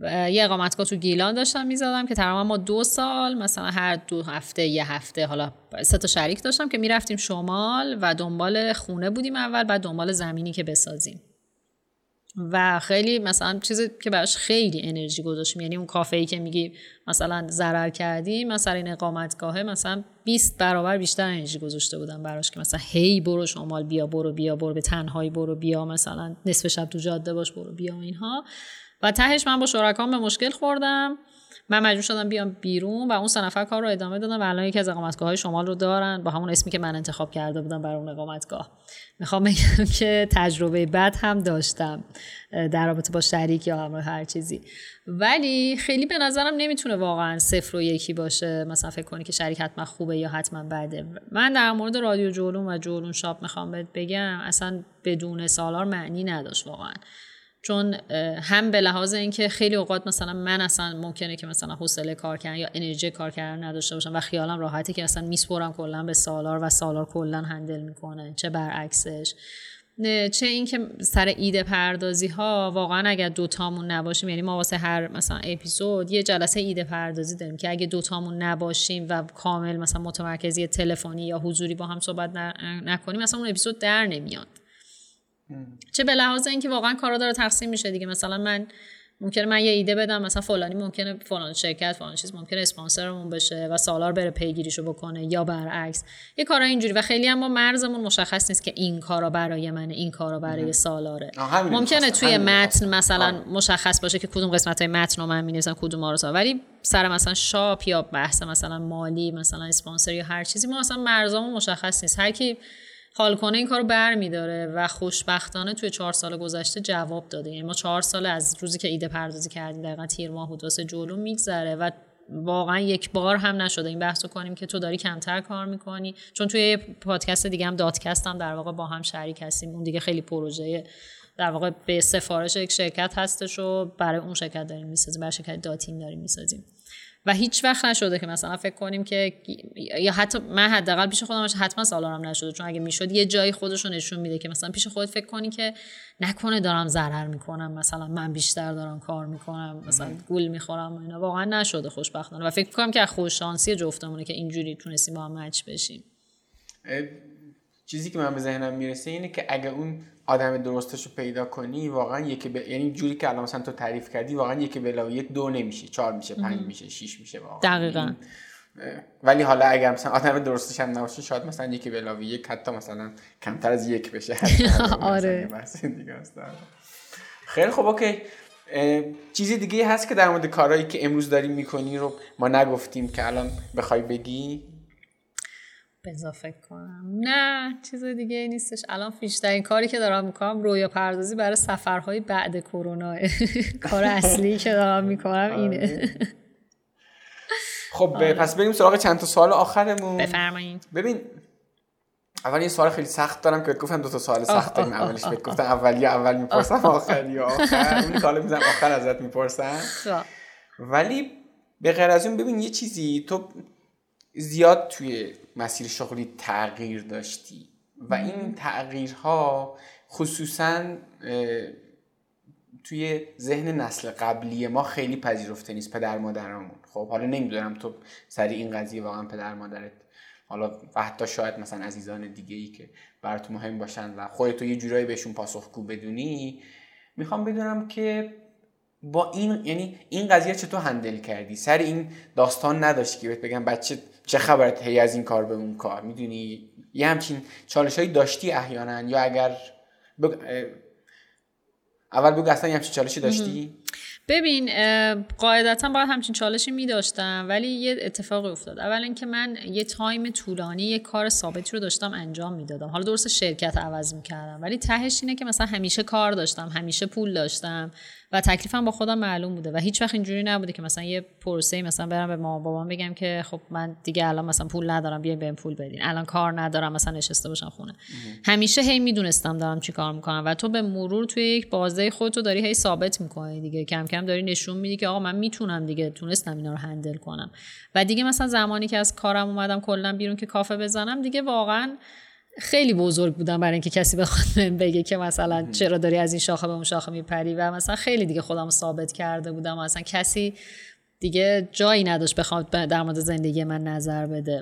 یه اقامتگاه تو گیلان داشتم می‌زدم که تقریبا ما دو سال مثلا هر دو هفته یه هفته حالا سه تا شریک داشتم که می‌رفتیم شمال و دنبال خونه بودیم اول بعد دنبال زمینی که بسازیم. و خیلی مثلا چیزی که براش خیلی انرژی گذاشتیم. یعنی اون کافه ای که میگی مثلا ضرر کردیم مثلا این اقامتگاهه مثلا 20 برابر بیشتر انرژی گذاشته بودم براش که مثلا هی برو شمال بیا برو بیا برو به تنهایی برو بیا مثلا نصف شب تو جاده باش برو بیا اینها. و تهش من با شرکام به مشکل خوردم. من مجبور شدم بیام بیرون و اون سه نفر کار رو ادامه دادم و الان یکی از اقامتگاه های شمال رو دارن با همون اسمی که من انتخاب کرده بودم برای اون اقامتگاه. می‌خوام بگم که تجربه بد هم داشتم در رابطه با شریک یا همراه هر چیزی. ولی خیلی به نظرم نمی‌تونه واقعا صفر و یکی باشه. مثلا فکر کنی که شریک حتما خوبه یا حتما بده. من در مورد رادیو جولون و جولون شاپ می‌خوام بگم اصلا بدون سالار معنی نداشت واقعا. چون هم به لحاظ اینکه خیلی اوقات مثلا من اصلا ممکنه که مثلا حوصله کار کردن یا انرژی کار کردن نداشته باشم و خیالم راحتی که اصلا میسپرم کلا به سالار و سالار کلا هندل می‌کنه چه برعکسش. چه اینکه سر ایده پردازی ها واقعا اگر دوتامون نباشیم یعنی ما واسه هر مثلا اپیزود یه جلسه ایده پردازی داریم که اگه دوتامون نباشیم و کامل مثلا متمرکزی تلفنی یا حضوری با هم صحبت نکنیم مثلا اون اپیزود در نمیاد. چه به لحاظ اینکه واقعا کارا داره تقسیم میشه دیگه. مثلا من ممکنه من یه ایده بدم مثلا فلانی ممکنه فلان شرکت فلان چیز ممکنه اسپانسرمون بشه و سالار بره پیگیریشو بکنه یا برعکس. یه کارا اینجوری و خیلی اما مرزمون مشخص نیست که این کارا برای منه این کارا برای سالاره. ممکنه توی متن مثلا مشخص باشه که کدوم قسمت های متن رو من می‌نویسم کدوم رو ولی سر مثلا شاپ یا بحث مثلا مالی مثلا اسپانسر یا هر چیزی ما مثلا مرزمون مشخص نیست. هر کی حال کنه این کارو بر میداره و خوشبختانه توی چهار سال گذشته جواب داده. یعنی ما چهار سال از روزی که ایده پردازی کردیم دقیقا تیر ماه بود واسه جلو میگذره و واقعا یک بار هم نشده. این بحث کنیم که تو داری کمتر کار می‌کنی. چون توی پادکست دیگه هم دادکست هم در واقع با هم شریک هستیم. اون دیگه خیلی پروژه در واقع به سفارش یک شرکت هستش و برای اون شرکت داریم می‌سازیم برای شرکت داتین داریم می‌سازیم. و هیچ وقت نشده که مثلا فکر کنیم که یا حتی من حداقل پیش خودم حتما سالارم نشده چون اگه می‌شد یه جایی خودش رو نشون میده که مثلا پیش خودت فکر کنی که نکنه دارم ضرر می‌کنم مثلا من بیشتر دارم کار می‌کنم مثلا گول می‌خورم اینا. واقعا نشده خوشبختانه و فکر کنم که خوش شانسی جفتمونه که اینجوری تونستیم با هم مچ بشیم. چیزی که من به ذهنم می‌رسه اینه که اگه اون آدم درستش رو پیدا کنی واقعا یکی ب... یعنی جوری که الان مثلا تو تعریف کردی واقعا یکی به یک دو نمیشه چهار میشه پنج میشه شیش میشه واقعا. دقیقا. ولی حالا اگر مثلا آدم درستش هم نباشه شاید مثلا یکی به یک حتی مثلا کمتر از یک بشه. آره. خیلی خوب اوکی. چیزی دیگه هست که در مورد کارهایی که امروز داری می‌کنی رو ما نگفتیم که الان بخوای بگی؟ بذار فکر کنم. نه چیز دیگه نیستش. الان بیشترین کاری که دارم می‌کنم رویا پردازی برای سفرهای بعد کرونا. کار اصلی که دارم می‌کنم اینه. آره. خب آره. پس بریم سراغ چند تا سوال آخرمون. بفرمایید ببین اول یه سوال خیلی سخت دارم که گفتم دو تا سوال سخت داریم. اولش بهت گفتم اولی اول می‌پرسم آخری آخر اون کالا می‌زنم آخر ازت می‌پرسم خب. ولی به غیر از اون ببین یه چیزی تو زیاد توی مسیر شغلی تغییر داشتی و این تغییرها خصوصا توی ذهن نسل قبلی ما خیلی پذیرفته نیست پدر مادرامون. خب حالا نمی‌دونم تو سری این قضیه واقعا پدر مادرت حالا حتی شاید مثلا عزیزان دیگه ای که برات مهم باشن و خودتو یه جورایی بهشون پاسخگو بدونی می‌خوام بدونم که با این یعنی این قضیه چطور هندل کردی؟ سر این داستان نداشتی که بهت بگم بچه چه خبرت هی از این کار به اون کار؟ می‌دونی؟ یه همچین چالش هایی داشتی احیانا؟ یا اگر بگ... اول بگو اصلا یه همچین چالشی داشتی؟ ببین قاعدتا باید همچین چالشی می داشتم ولی یه اتفاقی افتاد. اول اینکه من یه تایم طولانی یه کار ثابتی رو داشتم انجام می‌دادم. حالا درست شرکت عوض می‌کردم ولی تهش اینه که مثلا همیشه کار داشتم همیشه پول داشتم. و تکلیفم با خودم معلوم بوده و هیچ وقت اینجوری نبوده که مثلا یه پروسه مثلا برم به مامان بابام بگم که خب من دیگه الان مثلا پول ندارم بیاین بهم پول بدین. الان کار ندارم مثلا نشسته باشم خونه. همیشه هی می‌دونستم دارم چی کار می‌کنم و تو به مرور توی یک بازه خودتو داری هی ثابت می‌کنی دیگه. کم کم داری نشون میدی که آقا من می‌تونم دیگه تونستم اینا رو هندل کنم. و دیگه مثلا زمانی که از کارم اومدم کلا بیرون که کافه بزنم دیگه واقعا خیلی بزرگ بودم برای اینکه کسی بخواد بگه که مثلا چرا داری از این شاخه به اون شاخه میپری و مثلا خیلی دیگه خودم ثابت کرده بودم. و اصلا کسی دیگه جایی نداشت بخواد در مورد زندگی من نظر بده.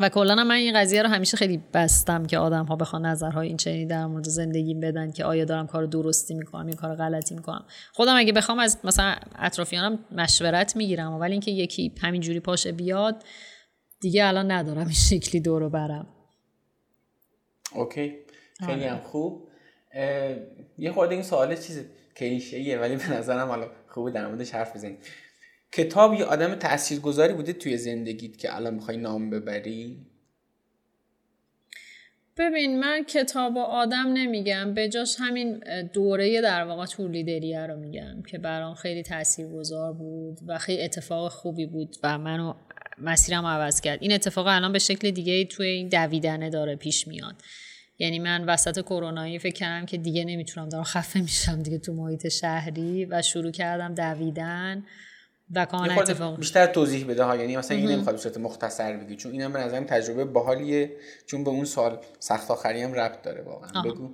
و کلا من این قضیه رو همیشه خیلی بستم که آدم ها بخوان نظرهای این چنینی در مورد زندگی بدن که آیا دارم کار درستی می‌کنم یا کار غلطی می‌کنم. خودم اگه بخوام از مثلا اطرافیانم مشورت می‌گیرم ولی اینکه یکی همینجوری پاشه بیاد دیگه الان ندارم این شکلی دورو برم. اوکی. خیلی هم خوب. یه خورده این سوال چیز کلیشه ولی به نظرم حالا خوبه در موردش حرف بزنیم. کتاب یه آدم تاثیرگذاری بوده توی زندگیت که الان می‌خوای نام ببری؟ ببین من کتاب و آدم نمیگم. به جاش همین دوره در واقع تور لیدریه رو میگم که برام خیلی تاثیرگذار بود و خیلی اتفاق خوبی بود و منو مسیرم عوض کرد. این اتفاق الان به شکل دیگه توی این دویدنه داره پیش میاد. یعنی من وسط کرونایی فکر کردم که دیگه نمی‌تونم دارم خفه میشم دیگه تو محیط شهری و شروع کردم دویدن و کاملا اتفاق بیشتر توضیح بده ها. یعنی مثلا این نمی‌خواد صورت مختصر بگی. چون اینم به نظرم تجربه باحالیه. چون به اون سال سخت آخری هم ربط داره واقعا. بگو.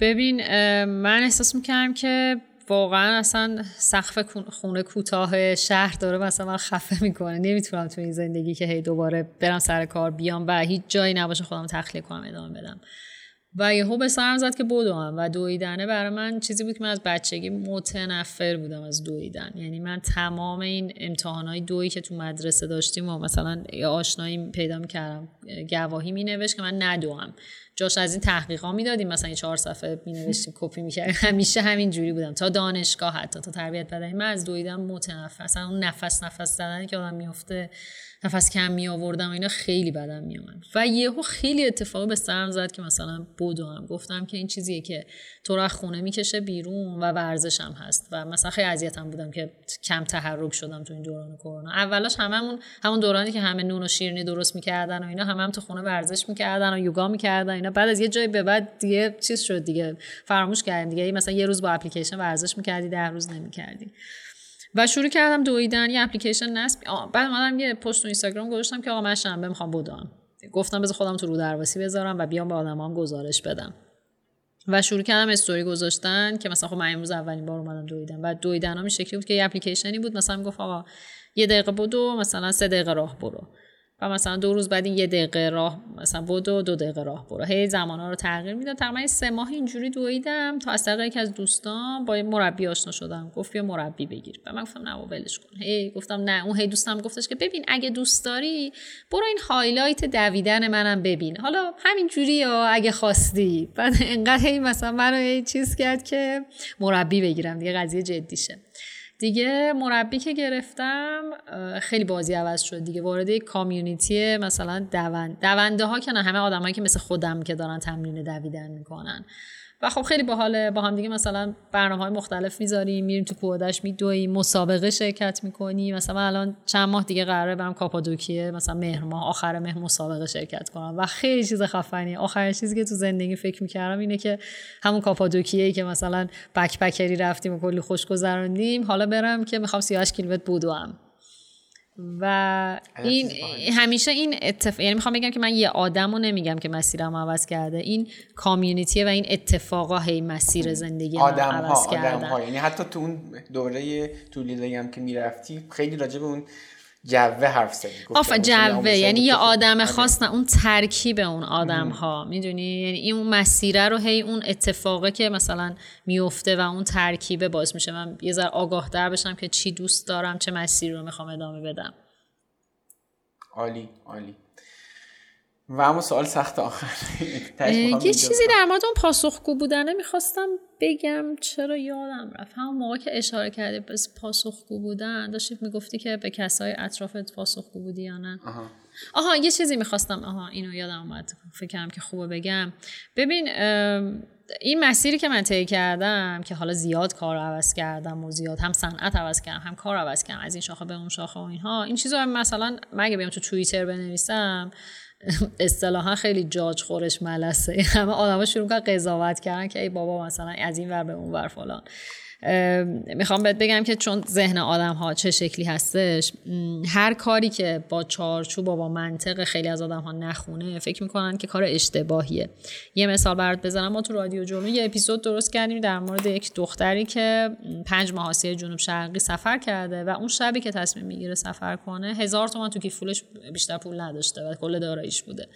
ببین من احساس می‌کردم که واقعا اصلا سقف خونه کوتاه شهر داره مثلا من خفه می‌کنه. نمی‌تونم تو این زندگی که هی دوباره برم سر کار بیام و هیچ جایی نباشه خودم تخلیه کنم ادامه بدم. و یهو به سرم زد که بدوم و دویدنه برای من چیزی بود که من از بچگی متنفر بودم از دویدن. یعنی من تمام این امتحانای دویی که تو مدرسه داشتیم و مثلا آشنایی پیدا می‌کردم گواهی مینوشت که من ندوم. جاش از این تحقیقا می‌دادیم. مثلا چهار صفحه می نوشتیم کپی می‌کردیم. همیشه همین جوری بودم. تا دانشگاه حتی تا تربیت بدنی. من از دویدن متنفر اصلا اون نفس نفس زدنی که آدم میفته نفس کم می آوردم و اینا خیلی بدم می آمد و یهو خیلی اتفاقی به سرم زد که مثلا بدوم گفتم که این چیزیه که تو رو خونه می‌کشه بیرون و ورزشم هست. و مثلا خیلی اذیتم بودم که کم تحرک شدم تو این دوران کرونا. اولاش هممون همون دورانی که همه نون و شیرینی درست می‌کردن و اینا همه هم تو خونه ورزش می‌کردن و یوگا می‌کردن اینا. بعد از یه جای به بعد دیگه چیز شد دیگه فراموش کردیم دیگه. مثلا یه روز با اپلیکیشن ورزش می‌کردی ده روز نمی‌کردی. و شروع کردم دویدن یه اپلیکیشن نصب بعد اومدم یه پست تو اینستاگرام گذاشتم که آقا من شنبه می‌خوام بدوم گفتم بذار خودم تو رو درواسی بذارم و بیام به آدمام گزارش بدم. و شروع کردم استوری گذاشتن که مثلا خب من امروز اولین بار اومدم دویدم و دویدن هم شکلی بود که یه اپلیکیشنی بود. مثلا می‌گفت آقا یه دقیقه بدو مثلا سه دقیقه راه برو. و مثلا دو روز بعد این یه دقیقه راه مثلا بدو دو دقیقه راه برو. هی زمانا رو تغییر می‌داد تقریبا سه ماه اینجوری دویدم تا از طریق یکی از دوستان با مربی آشنا شدم. گفت بیا مربی بگیر. و من گفتم نه ولش کن. هی گفتم نه. اون هی دوستم گفتش که ببین اگه دوست داری برو این highlight دویدن منم ببین. حالا همین جوری یا اگه خواستی. بعد انقدر هی مثلا منو چیز کرد که مربی بگیرم. دیگه قضیه جدی شه. دیگه مربی که گرفتم خیلی بازی عوض شد دیگه. وارد یک community مثلا دوند دونده ها که نه همه آدمایی که مثل خودم که دارن تمرین دویدن می‌کنن. و خب خیلی باحاله با هم دیگه مثلا برنامه های مختلف می‌ذاریم میریم تو کودش میدویم مسابقه شرکت می‌کنیم. مثلا الان چند ماه دیگه قراره برم کاپادوکیه مثلا مهر ماه آخر مهر مسابقه شرکت کنم. و خیلی چیز خفنی آخرین چیزی که تو زندگی فکر می‌کردم اینه که همون کاپادوکیه که مثلا بک رفتیم و کلی خوش گذروندیم حالا برم که می‌خوام 38 کیلومتر بودوام. و این همیشه این اتفاق یعنی می‌خوام بگم که من یه آدم رو نمیگم که مسیرم عوض کرده. این کامیونیتی و این اتفاقا هی مسیر زندگی آدم عوض ها، آدم ها. یعنی حتی تو اون دوره طولی هم که می‌رفتی خیلی راجع به اون جوه حرف زدی. آف جوه. یعنی یه آدم خاص نه اون ترکیب اون آدم ها می‌دونی؟ یعنی این اون مسیره رو هی اون اتفاقه که مثلا میفته و اون ترکیبه باز میشه. من یه ذره آگاه در بشم که چی دوست دارم چه مسیری رو می‌خوام ادامه بدم. عالی عالی. و اما سوال سخت آخر. یه چیزی در مورد اون پاسخگو بودنه می‌خواستم بگم چرا یادم رفت. همون موقع که اشاره کردی به پاسخگو بودن داشتی می‌گفتی که به کسای اطرافت پاسخگو بودی یا نه. آها. آها یه چیزی می‌خواستم آها اینو یادم اومد. فکرم که خوبه بگم. ببین این مسیری که من طی کردم که حالا زیاد کار عوض کردم و زیاد هم صنعت عوض کردم هم کار عوض کردم از این شاخه به اون شاخه و اینها این چیزا مثلا مگه بیام تو توییتر بنویسم اصطلاحا خیلی جاج خورش ملسه. همه آدما شروع کردن قضاوت کردن که ای بابا مثلا از این ور به اون ور فلان. می‌خوام بهت بگم که چون ذهن آدم ها چه شکلی هستش هر کاری که با چارچوب و با منطق خیلی از آدم ها نخونه فکر می‌کنن که کار اشتباهیه. یه مثال برات بزنم ما تو رادیو جنوب یه اپیزود درست کردیم در مورد یک دختری که پنج ماه جنوب شرقی سفر کرده و اون شبی که تصمیم می‌گیره سفر کنه هزار تومن تو کیف پولش بیشتر پول نداشته و کل داراییش بوده.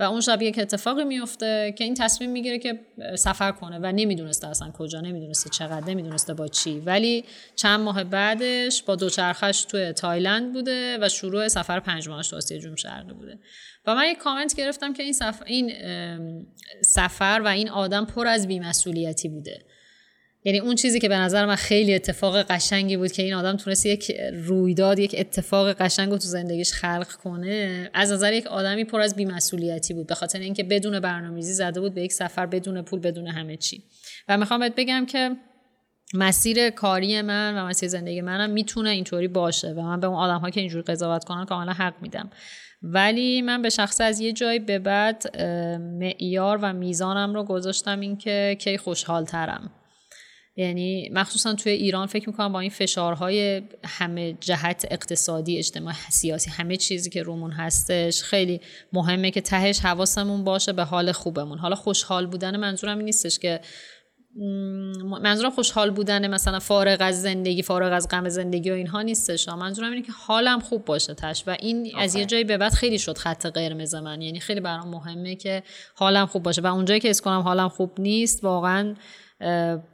و اون شب یک اتفاقی میفته که این تصمیم می‌گیره که سفر کنه و نمی‌دونسته اصلا کجا نمی‌دونسته چقدر نمی‌دونسته با چی. ولی چند ماه بعدش با دوچرخش توی تایلند بوده و شروع سفر پنج ماهش تو آسیا جنوب شرقی بوده. و من یک کامنت گرفتم که این سفر, این سفر و این آدم پر از بیمسئولیتی بوده. یعنی اون چیزی که به نظر من خیلی اتفاق قشنگی بود که این آدم تونست یک رویداد یک اتفاق قشنگ رو تو زندگیش خلق کنه از نظر یک آدمی پر از بیمسئولیتی بود به خاطر اینکه بدون برنامه‌ریزی زده بود به یک سفر بدون پول بدون همه چی. و می‌خوام بهت بگم که مسیر کاری من و مسیر زندگی منم می‌تونه اینطوری باشه و من به اون آدم ها که اینجوری قضاوت کنن کاملا حق میدم. ولی من به شخص از یه جای به بعد معیار و میزانم رو گذاشتم اینکه کی خوشحال ترم یعنی مخصوصا توی ایران فکر می‌کنم با این فشارهای همه جهت اقتصادی اجتماعی سیاسی همه چیزی که رومون هستش خیلی مهمه که تهش حواسمون باشه به حال خوبمون. حالا خوشحال بودن منظورم این نیستش که منظورم خوشحال بودن مثلا فارغ از زندگی فارغ از غم زندگی و اینها نیستش. منظورم اینه که حالم خوب باشه تش و این از یه جایی به بعد خیلی شد خط قرمز من. یعنی خیلی برام مهمه که حالم خوب باشه و اونجایی که اسکنم حالم خوب نیست واقعا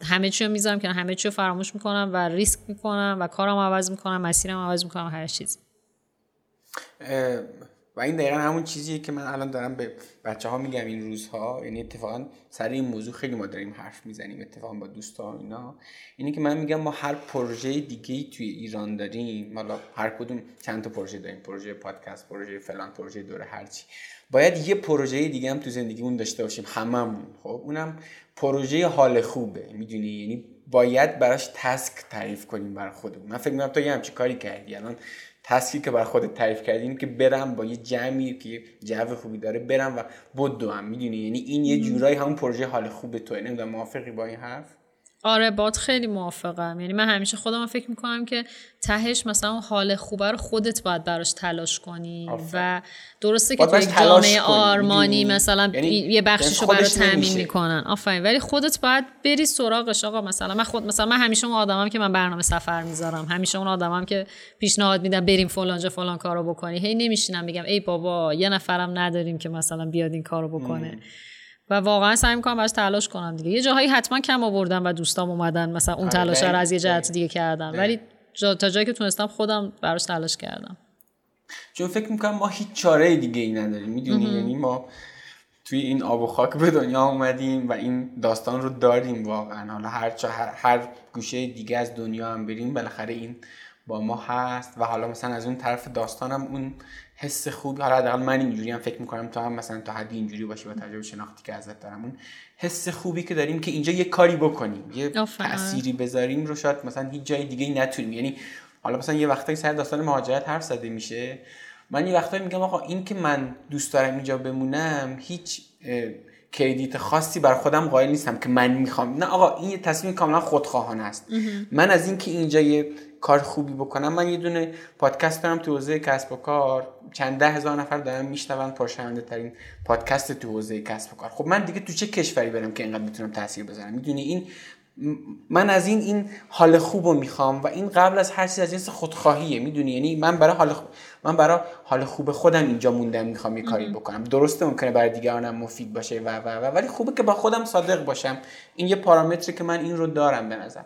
همه چی می‌ذارم که همه چی رو فراموش می‌کنم و ریسک می‌کنم و کارم عوض می‌کنم مسیرم عوض می‌کنم هر چیز و این دقیقا همون چیزیه که من الان دارم به بچه ها میگم این روزها. یعنی اتفاقا سر این موضوع خیلی ما داریم حرف می‌زنیم اتفاقا با دوستان اینا. اینه که من میگم ما هر پروژه دیگه توی ایران داریم حالا هر کدوم چند تا پروژه داریم پروژه پادکست پروژه فلان پروژه دوره هرچی باید یه پروژه دیگه هم تو زندگیمون داشته باشیم هممون. خب اونم پروژه حال خوبه می‌دونی؟ یعنی باید براش تسک تعریف کنیم برای خودمون. من فکر می‌کنم تو یه همچین کاری کردی. الان تسکی که برای خودت تعریف کردی که برم با یه جمعی که جو خوبی داره برم و بدو هم می‌دونی؟ یعنی این یه جورایی همون پروژه حال خوب توه نمی‌دونم موافقی با این حرف؟ آره باد خیلی موافقم. یعنی من همیشه خودم فکر می‌کنم که تهش مثلا حال خوبه رو خودت باید براش تلاش کنی و درسته که توی جامعه آرمانی مثلا یعنی یه بخشیشو برای تامین می‌کنن. آفرین. ولی خودت باید بری سراغش آقا. مثلا من خود مثلا من همیشه اون آدمم که من برنامه سفر می‌ذارم. همیشه اون آدمم که پیشنهاد میدم بریم فلانجا فلان کارو بکنی. هی نمیشینم میگم ای بابا یه نفرم نداریم که مثلا بیاد این کارو بکنه. و واقعا سعی می‌کنم براش تلاش کنم دیگه. یه جاهایی حتما کم آوردم و دوستام اومدن مثلا اون آره، تلاش رو از یه جهت دیگه کردم. ولی جا تا جایی که تونستم خودم براش تلاش کردم. چون فکر می‌کنم ما هیچ چاره دیگه ای نداریم می‌دونی؟ یعنی ما توی این آب و خاک به دنیا اومدیم و این داستان رو داریم واقعا. حالا هر, هر, هر گوشه دیگه از دنیا هم بریم بالاخره این با ما هست. و حالا مثلا از اون طرف داستانم اون حس خوب حالا حداقل من اینجوری هم فکر می‌کنم تو هم مثلا تا حدی اینجوری باشی با تجربه شناختی که ازت دارم اون حس خوبی که داریم که اینجا یه کاری بکنیم یه تأثیری بذاریم رو شاید مثلا هیچ جای دیگه نتونیم. یعنی حالا مثلا یه وقتایی سر داستان مهاجرت حرف زده میشه. من یه وقتایی میگم آقا این که من دوست دارم اینجا بمونم هیچ کردیت خاصی بر خودم قائل نیستم که من می‌خوام. نه آقا این یه تصمیم کاملا خودخواهانه است. من از اینکه اینجا یه کار خوبی بکنم. من یه دونه پادکست دارم تو حوزه کسب و کار. چند ده هزار نفر دارن میشنون پرشنونده ترین پادکست تو حوزه کسب و کار. خب من دیگه تو چه کشوری برم که اینقدر می‌تونم تاثیر بذارم؟ می‌دونی این من از این این حال خوب رو می‌خوام و این قبل از هر چیز از جنس خودخواهیه. می‌دونی؟ یعنی من برای حال من برای حال خوب خودم اینجا موندم می‌خوام یه کاری بکنم. درسته ممکنه برای دیگرانم مفید باشه و و و ولی خوبه که با خودم صادق باشم. این یه پارامتری که من این رو دارم به نظر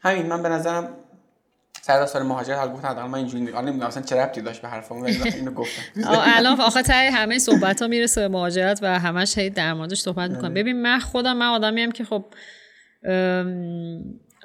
همین من به نظرم سر سال مهاجرت حال گفتم من اینجوری حالا نمی‌دونم اصلا چه ربطی داشت به حرفم ولی اینو گفتم. الان آخه تای همه صحبت ها می‌رسه به مهاجرت و همش هی در موردش صحبت می‌کنم آره. ببین من خودم من آدمی که خب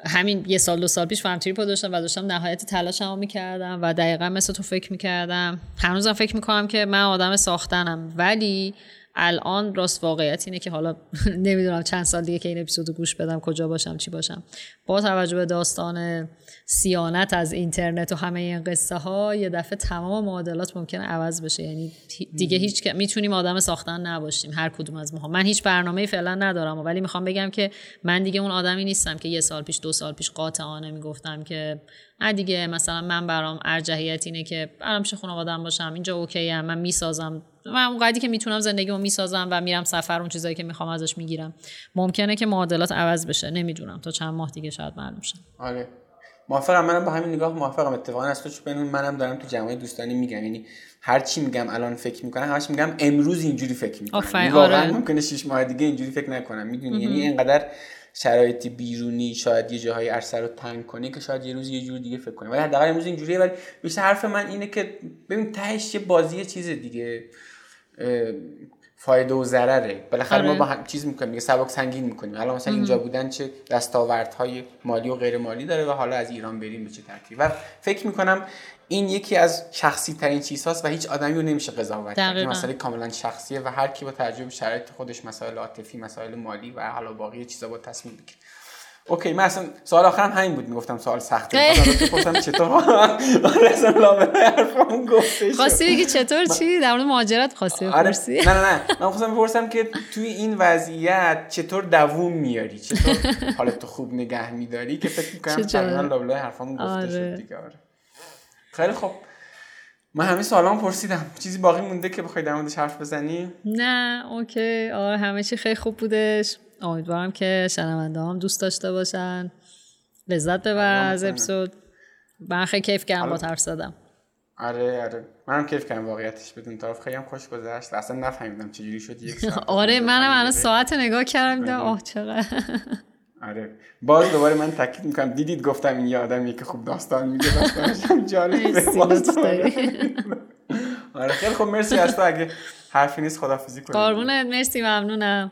همین یه سال دو سال پیش فهم تریپو داشتم و داشتم نهایت تلاشمو می‌کردم و دقیقا مثل تو فکر می‌کردم. هنوزم فکر می‌کنم که من آدم ساختنم. ولی الان راست واقعیت اینه که حالا نمی‌دونم چند سال دیگه که این اپیزودو گوش بدم کجا باشم چی باشم. با توجه به داستان سیانت از اینترنت و همه این قصه ها یه دفعه تمام معادلات ممکنه عوض بشه. یعنی دیگه هیچ می‌تونیم آدم ساختن نباشیم هر کدوم از ما من هیچ برنامه فعلا ندارم ولی می‌خوام بگم که من دیگه اون آدمی نیستم که یه سال پیش دو سال پیش قاطعانه می‌گفتم که نه دیگه مثلا من برام ارجحیت اینه که برام پیش خانواده‌ام باشم اینجا اوکی ام من می‌سازم. من اون قدری که می‌تونم زندگیمو می‌سازم و میرم سفر اون چیزایی که می‌خوام ازش می‌گیرم. ممکنه که معادلات عوض بشه نمی‌دونم. تا چند ماه دیگه شاید معلوم شه. آره. موافقم. منم با همین نگاه موافقم. اتفاقا از تو چون منم دارم تو جمعه دوستانی میگم. یعنی هر چی میگم الان فکر می‌کنم همش میگم امروز اینجوری فکر می‌کنم. یعنی واقعا آره. ممکنه 6 ماه دیگه اینجوری فکر نکنم. می‌دونی؟ یعنی اینقدر شرایط بیرونی شاید یه جاهای عرصه رو تنگ کنی که شاید یه روز یه جور دیگه فکر کنی. ولی حداقل امروز اینجوریه ولی بیشتر حرف من اینه که ببین تهش یه بازی چیز دیگه. فایده و ضرره. بالاخره ما با هم چیز می‌کنیم میگه سبک سنگین می‌کنیم. الان مثلا اینجا بودن چه دستاوردهای مالی و غیر مالی داره و حالا از ایران بریم به چه ترتیب و فکر می‌کنم این یکی از شخصی ترین چیزهاست و هیچ آدمی رو نمیشه قضاوت کرد. مسئله کاملا شخصیه و هر کی با تجربه شرایط خودش مسائل عاطفی مسائل مالی و حالا باقی چیزا با تصمیم بگیره اوکی من اصلا سوال آخرم همین بود می‌گفتم سوال سخته. گفتم چطور؟ اصلا لابلای حرفم گفته خواستی بگی چطور چی؟ در مورد مهاجرت خواستی آره. بپرسی؟ نه نه نه. من خواستم بپرسم که توی این وضعیت چطور دووم میاری؟ چطور حالت تو خوب نگه میداری؟ که فکر می‌کنم تقریبا لابلای حرفام گفته آره. شد دیگه آره. خیلی خب من همه سوالام پرسیدم. چیزی باقی مونده که بخوای در موردش حرف بزنی؟ نه اوکی. آره همه چی خیلی خوب بودش. امیدوارم که شنونده هم دوست داشته باشن. لذت ببرن از اپیزود. من خیلی کیف کردم با حرف زدم. آره آره. منم کیف کردم واقعیتش بدون طرف خیلی هم خوش گذشت. اصلا نفهمیدم چجوری شد. یک ساعت آره منم الان ساعت نگاه کردم دیدم آه چقدر. آره. باز دوباره من تاکید می‌کنم. دیدید گفتم این یه آدمیه که خوب داستان میگه داستانش هم آره خیلی خوب. مرسی از تو. اگه حرفی نیست خدافظی کنید قربونت. مرسی ممنونم.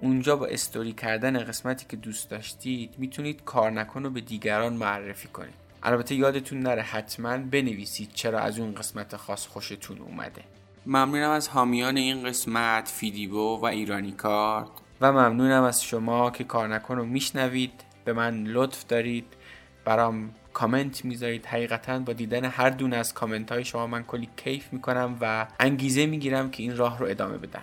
اونجا با استوری کردن قسمتی که دوست داشتید می‌تونید کار نکن رو به دیگران معرفی کنید. البته یادتون نره حتما بنویسید چرا از اون قسمت خاص خوشتون اومده. ممنونم از حامیان این قسمت فیدیبو و ایرانی کارت. و ممنونم از شما که کار نکن رو میشنوید. به من لطف دارید. برام کامنت می‌ذارید. حقیقتا با دیدن هر دونه از کامنت های شما من کلی کیف می‌کنم و انگیزه می‌گیرم که این راه رو ادامه بدم.